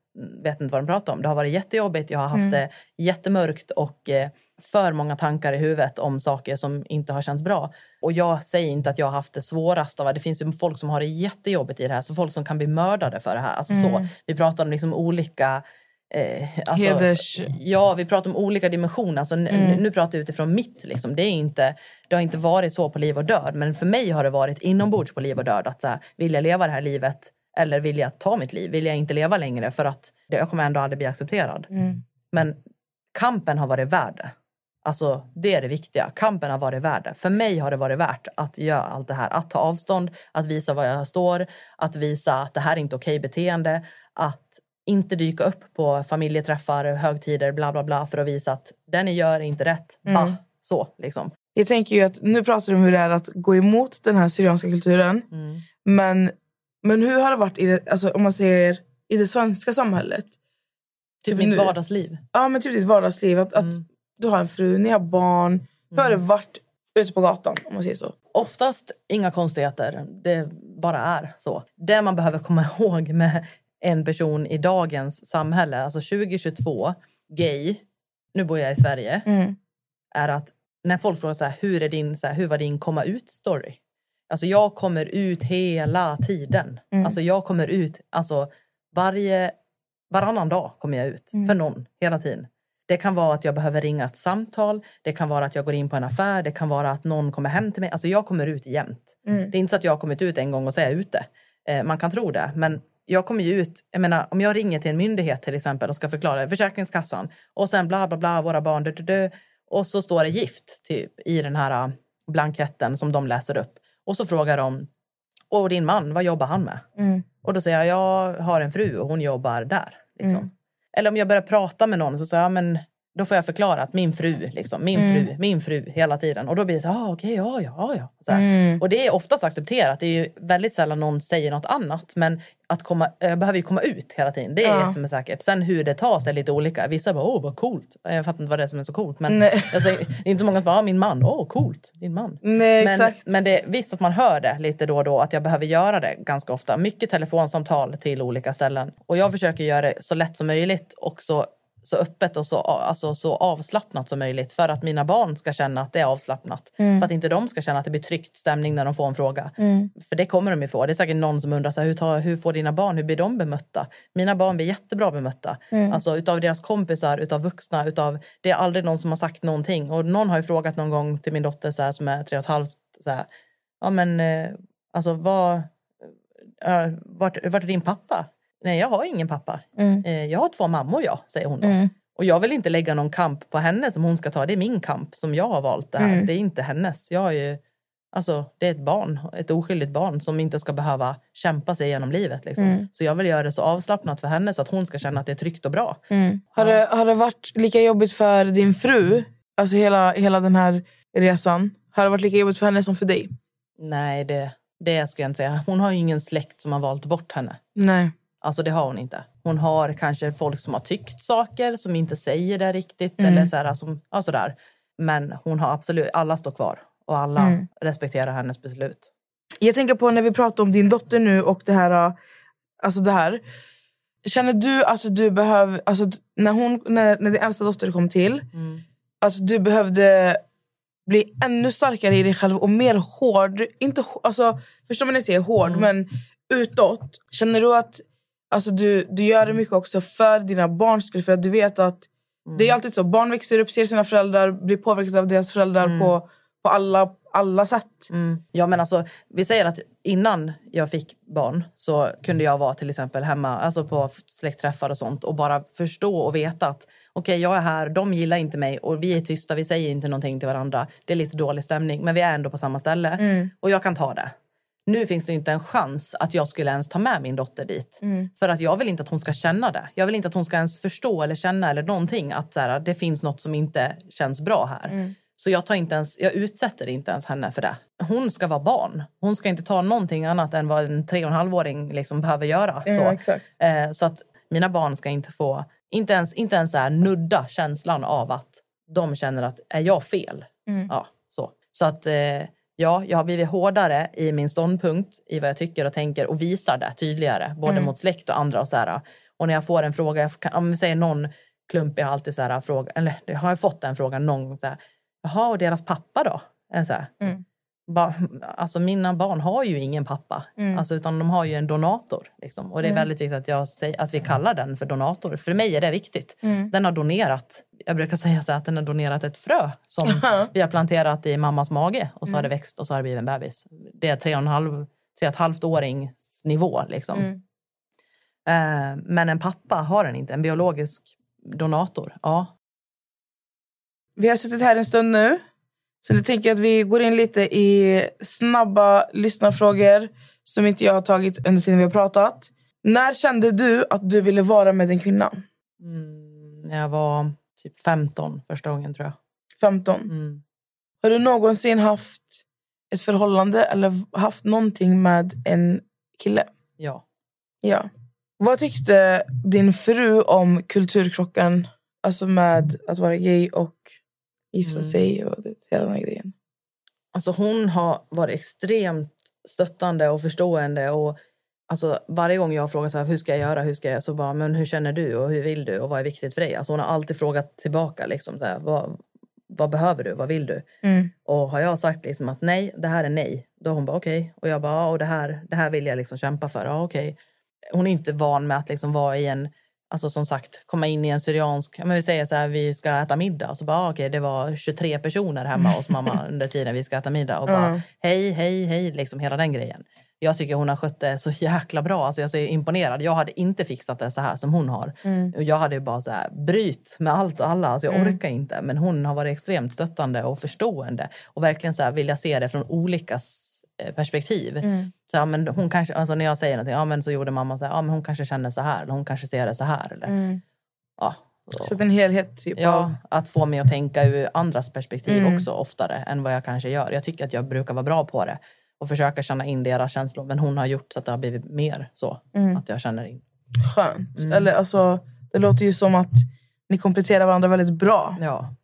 Speaker 3: vet inte vad de pratar om. Det har varit jättejobbigt. Jag har haft det jättemörkt och eh, för många tankar i huvudet om saker som inte har känts bra. Och jag säger inte att jag har haft det svårast. Av, det finns ju folk som har det jättejobbigt i det här. Så folk som kan bli mördade för det här. Alltså så. Vi pratar om liksom olika... Eh, alltså,
Speaker 2: Heders-
Speaker 3: Ja, vi pratar om olika dimensioner. Alltså, n- Nu pratar jag utifrån mitt. Liksom. Det, är inte, det har inte varit så på liv och död. Men för mig har det varit inombords på liv och död. Att, så här, vill jag leva det här livet eller vill jag ta mitt liv? Vill jag inte leva längre för att det, jag kommer ändå aldrig bli accepterad? Men kampen har varit värd det. Alltså, det är det viktiga. Kampen har varit värd det. För mig har det varit värt att göra allt det här. Att ta avstånd, att visa var jag står, att visa att det här är inte okej beteende. Att inte dyka upp på familjeträffar, högtider, bla bla bla för att visa att det ni gör är inte rätt. Bah, så liksom.
Speaker 2: Jag tänker ju att nu pratar du om hur det är att gå emot den här syrianska kulturen. Men, men hur har det varit i det, alltså, om man säger, i det svenska samhället?
Speaker 3: Typ
Speaker 2: Typ
Speaker 3: mitt
Speaker 2: nu.
Speaker 3: vardagsliv.
Speaker 2: Ja, men typ ditt vardagsliv. Att, att du har en fru, ni har barn. Hur har det varit ute på gatan? om man säger så?
Speaker 3: Oftast inga konstigheter. Det bara är så. Det man behöver komma [laughs] ihåg med en person i dagens samhälle, alltså 2022, gay, nu bor jag i Sverige, är att när folk frågar så här, hur, är din, så här, hur var din komma ut-story? Alltså jag kommer ut hela tiden. Alltså jag kommer ut, alltså varje, varannan dag kommer jag ut för någon hela tiden. Det kan vara att jag behöver ringa ett samtal, det kan vara att jag går in på en affär, det kan vara att någon kommer hem till mig. Alltså jag kommer ut jämt. Det är inte så att jag har kommit ut en gång och så är jag ute. Eh, man kan tro det, men jag kommer ju ut, jag menar om jag ringer till en myndighet till exempel och ska förklara Försäkringskassan och sen bla bla bla, våra barn, du, du, du, och så står det gift typ i den här uh, blanketten som de läser upp. Och så frågar de, och din man, vad jobbar han med? Och då säger jag, jag har en fru och hon jobbar där. Liksom. Eller om jag börjar prata med någon så säger jag, men då får jag förklara att min fru, liksom, min fru, min fru hela tiden. Och då blir det så här, ah, okej, ja, ja, ja. Så här. Och det är oftast accepterat. Det är ju väldigt sällan någon säger något annat. Men att komma, jag behöver ju komma ut hela tiden. Det är
Speaker 2: Ja.
Speaker 3: det som är säkert. Sen hur det tas är lite olika. Vissa bara, åh vad coolt. Jag fattar inte vad det är som är så coolt. Men säger, det är inte så många som bara, ah, min man, åh coolt, din man.
Speaker 2: Nej,
Speaker 3: Men,
Speaker 2: exakt.
Speaker 3: men det, visst att man hör det lite då och då att jag behöver göra det ganska ofta. Mycket telefonsamtal till olika ställen. Och jag försöker göra det så lätt som möjligt och så, så öppet och så, alltså, så avslappnat som möjligt för att mina barn ska känna att det är avslappnat. För att inte de ska känna att det blir tryckt stämning när de får en fråga. För det kommer de ju få. Det är säkert någon som undrar så här, hur, tar, hur får dina barn, hur blir de bemötta? Mina barn blir jättebra bemötta. Alltså utav deras kompisar, utav vuxna, utav, det är aldrig någon som har sagt någonting. Och någon har ju frågat någon gång till min dotter så här, som är tre och ett halvt, så här, ja men eh, alltså vad, eh, vart, vart är din pappa? Nej, jag har ingen pappa. Eh, jag har två mammor, jag, säger hon då. Och jag vill inte lägga någon kamp på henne som hon ska ta. Det är min kamp som jag har valt det här. Det är inte hennes. Jag är ju, alltså, det är ett barn, ett oskyldigt barn som inte ska behöva kämpa sig genom livet. Liksom. Så jag vill göra det så avslappnat för henne så att hon ska känna att det är tryggt och bra.
Speaker 2: Har, det, har det varit lika jobbigt för din fru? Alltså hela, hela den här resan. Har det varit lika jobbigt för henne som för dig?
Speaker 3: Nej, det, det ska jag inte säga. Hon har ju ingen släkt som har valt bort henne.
Speaker 2: Nej.
Speaker 3: Alltså det har hon inte. Hon har kanske folk som har tyckt saker som inte säger det riktigt. Eller så här, som, ja, sådär. Men hon har absolut, alla står kvar och alla respekterar hennes beslut.
Speaker 2: Jag tänker på när vi pratar om din dotter nu och det här. Alltså det här. Känner du att du behöver... Alltså, när, hon, när, när din äldsta dotter kom till, alltså, du behövde bli ännu starkare i dig själv och mer hård. Inte, alltså, förstår man när jag säger hård, men utåt. Känner du att alltså, du, du gör det mycket också för dina barns skull? För att du vet att det är alltid så. Barn växer upp, ser sina föräldrar, blir påverkade av deras föräldrar på, på alla, alla sätt.
Speaker 3: Ja, men alltså, vi säger att innan jag fick barn så kunde jag vara till exempel hemma alltså på släktträffar och sånt och bara förstå och veta att okej, jag är här, de gillar inte mig och vi är tysta, vi säger inte någonting till varandra. Det är lite dålig stämning, men vi är ändå på samma ställe och jag kan ta det. Nu finns det inte en chans att jag skulle ens ta med min dotter dit. För att jag vill inte att hon ska känna det. Jag vill inte att hon ska ens förstå eller känna eller någonting att så här, det finns något som inte känns bra här. Så jag, tar inte ens, jag utsätter inte ens henne för det. Hon ska vara barn. Hon ska inte ta någonting annat än vad en tre och en halvåring liksom behöver göra.
Speaker 2: Ja,
Speaker 3: så. Eh, så att mina barn ska inte få, inte ens, inte ens så här nudda känslan av att de känner att är jag fel? Ja, så. så att eh, ja, jag har blivit hårdare i min ståndpunkt i vad jag tycker och tänker och visar det tydligare, både mot släkt och andra. Och, så här. och när jag får en fråga, jag om vi säger någon klump, jag har alltid så här, fråga, eller jag har fått den frågan någon gång, så här, jaha, och deras pappa då? Så här, ba, alltså mina barn har ju ingen pappa, alltså, utan de har ju en donator. Liksom. Och det är väldigt viktigt att, jag säger, att vi kallar den för donator. För mig är det viktigt. Den har donerat, jag brukar säga så att den har donerat ett frö som vi har planterat i mammas mage och så har det växt och så har det blivit en bebis. Det är tre och en halv, tre och ett halvt årings nivå liksom. Eh, men en pappa har den inte, en biologisk donator. Ja,
Speaker 2: Vi har suttit här en stund nu. Så nu tänker jag att vi går in lite i snabba lyssnarfrågor som inte jag har tagit under tiden vi har pratat. När kände du att du ville vara med en kvinna?
Speaker 3: när jag var typ 15 första gången tror jag.
Speaker 2: 15.
Speaker 3: Mm.
Speaker 2: Har du någonsin haft ett förhållande eller haft någonting med en kille?
Speaker 3: Ja.
Speaker 2: Ja. Vad tyckte din fru om kulturkrocken? Alltså med att vara gay och gifta
Speaker 3: Mm.
Speaker 2: sig och det, hela den här grejen.
Speaker 3: Alltså hon har varit extremt stöttande och förstående. Och alltså varje gång jag har frågat så här, hur ska jag göra, hur ska jag, så bara, men hur känner du och hur vill du och vad är viktigt för dig? Alltså hon har alltid frågat tillbaka liksom så här, vad, vad behöver du, vad vill du?
Speaker 2: Mm.
Speaker 3: Och har jag sagt liksom att nej, det här är nej, då har hon bara okej. Och jag bara, ja, och det här, det här vill jag liksom kämpa för, ja okej. Hon är inte van med att liksom vara i en, alltså som sagt, komma in i en syriansk, men vi säger så här, vi ska äta middag. Och så bara, okej, det var 23 personer hemma hos mamma [laughs] under tiden vi ska äta middag. Och bara, hej, hej, hej, liksom hela den grejen. Jag tycker hon har skött det så jäkla bra. Alltså jag är så imponerad. Jag hade inte fixat det så här som hon har. Och Jag hade bara så här, bryt med allt och alla. Alltså jag orkar inte. Men hon har varit extremt stöttande och förstående. Och verkligen så här, vilja se det från olika eh, perspektiv. Så, ja, men hon kanske, alltså när jag säger någonting, ja, men så gjorde mamma så här, ja, men hon kanske känner så här. Eller hon kanske ser det så här. Eller, ja,
Speaker 2: Så att en helhet typ
Speaker 3: Ja,
Speaker 2: av...
Speaker 3: att få mig att tänka ur andras perspektiv
Speaker 2: Mm.
Speaker 3: också oftare än vad jag kanske gör. Jag tycker att jag brukar vara bra på det och försöka känna in deras känslor. Men hon har gjort så att det har blivit mer så
Speaker 2: Mm.
Speaker 3: att jag känner in.
Speaker 2: Skönt.
Speaker 3: Mm.
Speaker 2: Eller alltså, det låter ju som att ni kompletterar varandra väldigt bra.
Speaker 3: Ja.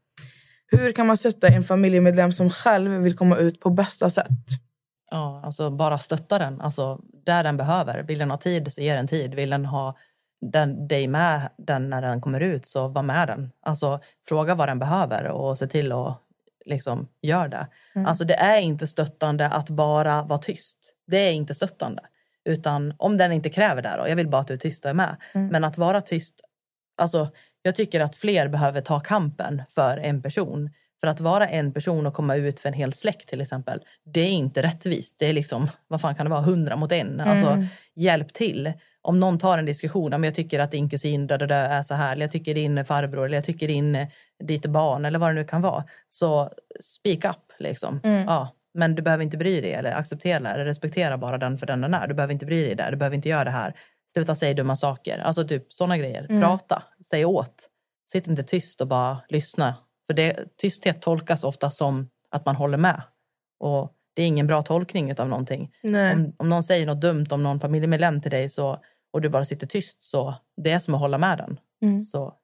Speaker 2: Hur kan man stötta en familjemedlem som själv vill komma ut på bästa sätt?
Speaker 3: Ja, alltså bara stötta den. Alltså, där den behöver. Vill den ha tid, så ge den tid. Vill den ha den, dig med den när den kommer ut, så var med den. Alltså, fråga vad den behöver och se till att liksom, gör det. Alltså, det är inte stöttande att bara vara tyst. Det är inte stöttande. Utan om den inte kräver det, då, jag vill bara att du är tyst och är med. Men att vara tyst, alltså, jag tycker att fler behöver ta kampen för en person. För att vara en person och komma ut för en hel släkt till exempel, det är inte rättvist. Det är liksom, vad fan kan det vara, hundra mot en? Alltså, hjälp till. Om någon tar en diskussion, om jag tycker att din kusin dö, dö, dö, är så här, eller jag tycker din farbror, eller jag tycker din, ditt barn, eller vad det nu kan vara. Så speak up liksom. Ja, men du behöver inte bry dig eller acceptera eller respektera bara den för den den är. Du behöver inte bry dig där, du behöver inte göra det här. Sluta säga dumma saker. Alltså typ sådana grejer. Prata, säg åt. Sitt inte tyst och bara lyssna. För det, tysthet tolkas ofta som att man håller med. Och det är ingen bra tolkning av någonting.
Speaker 2: Nej.
Speaker 3: Om, om någon säger något dumt om någon familjemedlem till dig så, och du bara sitter tyst så det är som att hålla med den.
Speaker 2: Mm.
Speaker 3: Så,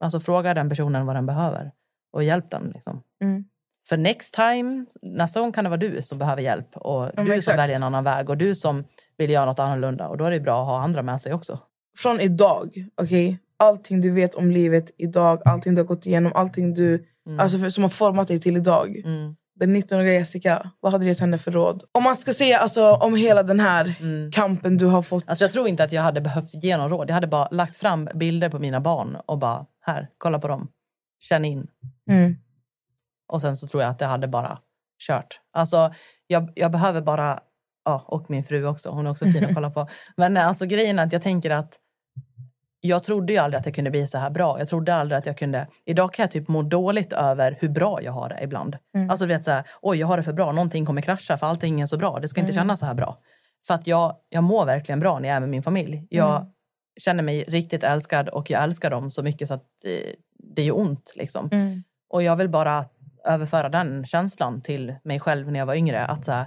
Speaker 3: alltså fråga den personen vad den behöver och hjälp den. Liksom.
Speaker 2: Mm.
Speaker 3: För next time, nästa gång kan det vara du som behöver hjälp och
Speaker 2: men
Speaker 3: du som
Speaker 2: exakt.
Speaker 3: väljer en annan väg och du som vill göra något annorlunda och då är det bra att ha andra med sig också.
Speaker 2: Från idag, okej? Allting du vet om livet idag, allting du har gått igenom, allting du, alltså för, som har format dig till idag.
Speaker 3: Mm.
Speaker 2: Den 19-åriga Jessica, vad hade du gett henne för råd? Om man ska säga alltså, om hela den här kampen du har fått.
Speaker 3: Alltså jag tror inte att jag hade behövt ge någon råd. Jag hade bara lagt fram bilder på mina barn och bara här, kolla på dem. Känn in.
Speaker 2: Mm.
Speaker 3: Och sen så tror jag att det hade bara kört. Alltså jag, jag behöver bara, ja, och min fru också, hon är också fin att kolla på. [laughs] Men alltså grejen är att jag tänker att jag trodde ju aldrig att jag kunde bli så här bra. Jag trodde aldrig att jag kunde... Idag kan jag typ må dåligt över hur bra jag har det ibland. Alltså du vet så här, oj jag har det för bra, någonting kommer krascha för allting är så bra. Det ska inte kännas så här bra. För att jag, jag mår verkligen bra när jag är med min familj. Jag känner mig riktigt älskad och jag älskar dem så mycket så att det, det gör ont liksom. Och jag vill bara överföra den känslan till mig själv när jag var yngre. Att så här,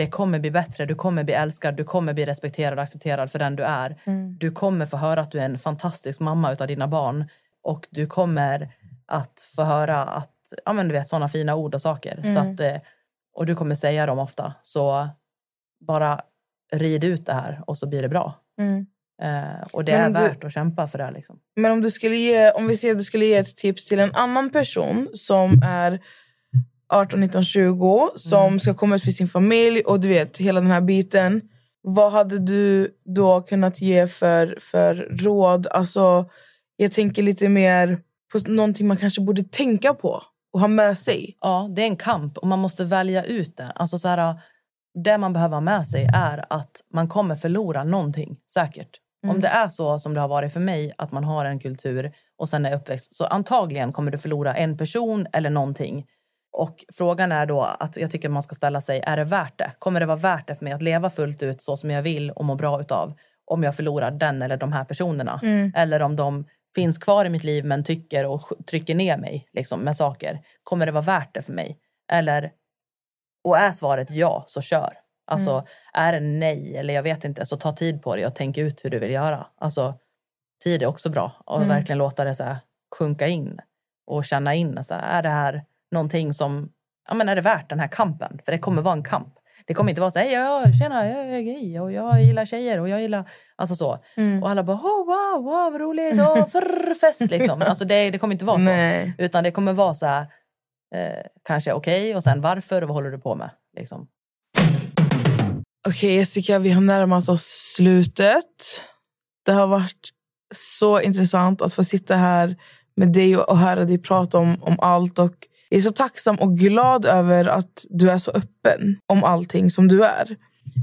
Speaker 3: det kommer bli bättre, du kommer bli älskad, du kommer bli respekterad och accepterad för den du är. Du kommer få höra att du är en fantastisk mamma utav dina barn. Och du kommer att få höra att, ja men du vet sådana fina ord och saker. Så att, eh, och du kommer säga dem ofta. Så bara rid ut det här och så blir det bra.
Speaker 2: Mm.
Speaker 3: Eh, och det är
Speaker 2: om du-
Speaker 3: värt att kämpa för det. Liksom.
Speaker 2: Men om du skulle ge, om vi säger att du skulle ge ett tips till en annan person som är 18, 19, 20 som
Speaker 3: Mm.
Speaker 2: ska komma ut för sin familj och du vet hela den här biten. Vad hade du då kunnat ge för, för råd? Alltså, jag tänker lite mer på någonting man kanske borde tänka på och ha med sig.
Speaker 3: Ja, det är en kamp och man måste välja ut det. Alltså så här, det man behöver ha med sig är att man kommer förlora någonting, säkert. Om det är så som det har varit för mig, att man har en kultur och sen är uppväxt, så antagligen kommer du förlora en person eller någonting. Och frågan är då att jag tycker man ska ställa sig, är det värt det? Kommer det vara värt det för mig att leva fullt ut så som jag vill och må bra utav? Om jag förlorar den eller de här personerna. Eller om de finns kvar i mitt liv men tycker och trycker ner mig liksom, med saker. Kommer det vara värt det för mig? Eller, och är svaret ja, så kör. Alltså, är det nej eller jag vet inte, så ta tid på det och tänk ut hur du vill göra. Alltså, tid är också bra. Och verkligen låta det så här, sjunka in och känna in. Så här, är det här någonting som, ja men är det värt den här kampen? För det kommer vara en kamp. Det kommer inte vara så här, "Hej, ja, tjena, jag är gay och jag gillar tjejer och jag gillar, alltså så. Och alla bara, oh, wow, wow, vad roligt, oh, [laughs] för fest liksom. Alltså det, det kommer inte vara så.
Speaker 2: Nej.
Speaker 3: Utan det kommer vara så här, eh, kanske okej och sen varför och vad håller du på med? Liksom.
Speaker 2: Okej Jessica, vi har närmat oss slutet. Det har varit så intressant att få sitta här med dig och och höra dig prata om, om allt. Och jag är så tacksam och glad över att du är så öppen om allting som du är.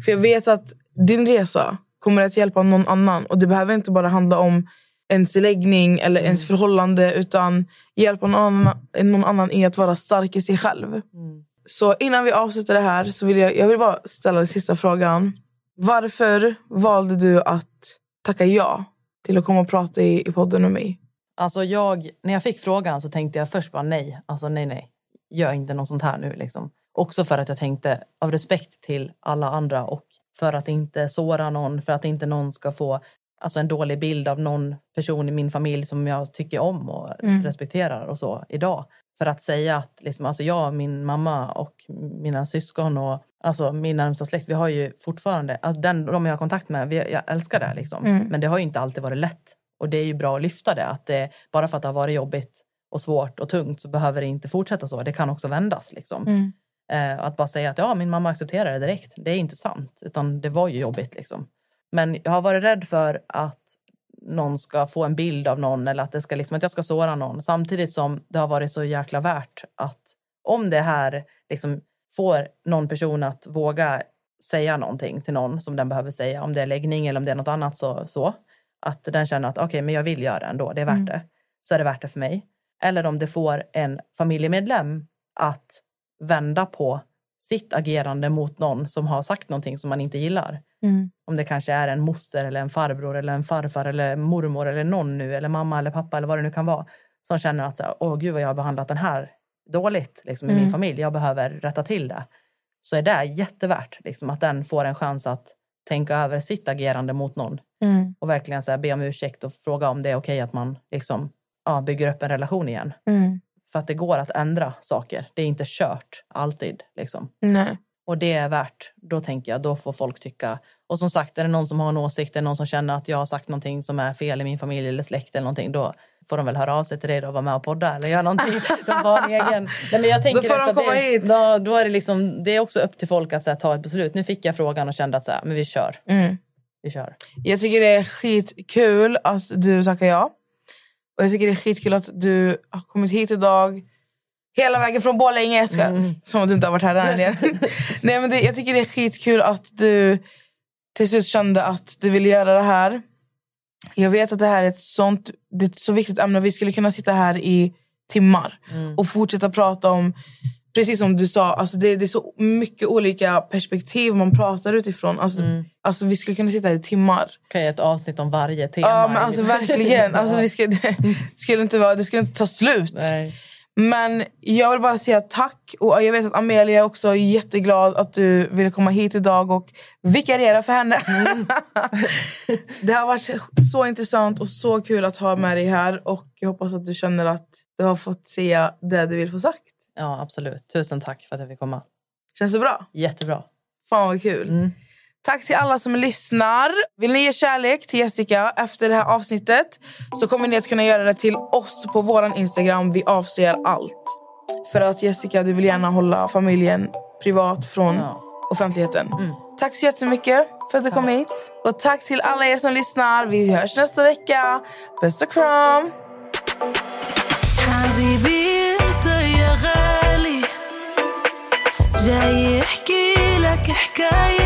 Speaker 2: För jag vet att din resa kommer att hjälpa någon annan. Och det behöver inte bara handla om ens läggning eller ens förhållande utan hjälpa någon annan, någon annan i att vara stark i sig själv. Så innan vi avslutar det här så vill jag, jag vill bara ställa den sista frågan. Varför valde du att tacka ja till att komma och prata i, i podden med mig?
Speaker 3: Alltså jag, när jag fick frågan så tänkte jag först bara nej. Alltså nej, nej. Gör inte något sånt här nu. Liksom. Också för att jag tänkte av respekt till alla andra och för att inte såra någon, för att inte någon ska få alltså en dålig bild av någon person i min familj som jag tycker om och respekterar och så idag. För att säga att liksom, alltså jag, min mamma och mina syskon och alltså min närmsta släkt, vi har ju fortfarande, alltså den, de jag har kontakt med, vi, jag älskar det liksom. Men det har ju inte alltid varit lätt. Och det är ju bra att lyfta det, att det, bara för att det har varit jobbigt och svårt och tungt så behöver det inte fortsätta så. Det kan också vändas liksom. Eh, att bara säga att ja, min mamma accepterar det direkt, det är inte sant. Utan det var ju jobbigt liksom. Men jag har varit rädd för att någon ska få en bild av någon eller att, det ska liksom, att jag ska såra någon. Samtidigt som det har varit så jäkla värt att om det här liksom får någon person att våga säga någonting till någon som den behöver säga, om det är läggning eller om det är något annat så, så att den känner att okej, men jag vill göra ändå, det är värt det. Så är det värt det för mig. Eller om det får en familjemedlem att vända på sitt agerande mot någon som har sagt någonting som man inte gillar. Om det kanske är en moster eller en farbror eller en farfar eller mormor eller någon nu eller mamma eller pappa eller vad det nu kan vara som känner att åh gud vad jag har behandlat den här dåligt liksom, i min familj. Jag behöver rätta till det. Så är det jättevärt liksom, att den får en chans att tänka över sitt agerande mot någon och verkligen så här, be om ursäkt och fråga om det är okej att man liksom, ja, bygger upp en relation igen. För att det går att ändra saker. Det är inte kört alltid. Liksom.
Speaker 2: Nej.
Speaker 3: Och det är värt, då tänker jag, då får folk tycka. Och som sagt, är det någon som har en åsikt, är det någon som känner att jag har sagt någonting som är fel i min familj eller släkt eller någonting, då får de väl höra av sig till dig och vara med och podda eller göra någonting. De får en egen... Nej, men jag tänker
Speaker 2: Då får de komma
Speaker 3: det,
Speaker 2: hit.
Speaker 3: Då, då är det, liksom, det är också upp till folk att här, ta ett beslut. Nu fick jag frågan och kände att så här, men vi kör. Vi kör.
Speaker 2: Jag tycker det är skitkul att du tackar ja. Och jag tycker det är skitkul att du har kommit hit idag. Hela vägen från Borlänge. Jag skojar. Som att du inte har varit här än. [laughs] Nej, men det, jag tycker det är skitkul att du till slut kände att du ville göra det här. Jag vet att det här är ett sånt det är ett så viktigt ämne. Vi skulle kunna sitta här i timmar och fortsätta prata om Precis som du sa, alltså det, det är så mycket olika perspektiv man pratar utifrån. Alltså, alltså vi skulle kunna sitta här i timmar.
Speaker 3: Kan jag ett avsnitt om varje tema?
Speaker 2: Ja, men alltså verkligen. [laughs] Alltså, vi ska, det, skulle inte vara, det skulle inte ta slut.
Speaker 3: Nej.
Speaker 2: Men jag vill bara säga tack. Och jag vet att Amelia är också jätteglad att du ville komma hit idag och vikariera för henne. [laughs] det har varit så intressant och så kul att ha med dig här. Och Jag hoppas att du känner att du har fått säga det du vill få sagt.
Speaker 3: Ja, absolut. Tusen tack för att jag fick komma.
Speaker 2: Känns det bra?
Speaker 3: Jättebra.
Speaker 2: Fan vad kul. Tack till alla som lyssnar. Vill ni ge kärlek till Jessica efter det här avsnittet så kommer ni att kunna göra det till oss på vår Instagram. Vi avslöjar allt. För att Jessica, du vill gärna hålla familjen privat från
Speaker 3: Ja.
Speaker 2: offentligheten. Tack så jättemycket för att du kom hit. Och tack till alla er som lyssnar. Vi hörs nästa vecka. Puss och kram!
Speaker 6: حبيبي انت يا غالي جاي احكي لك حكاية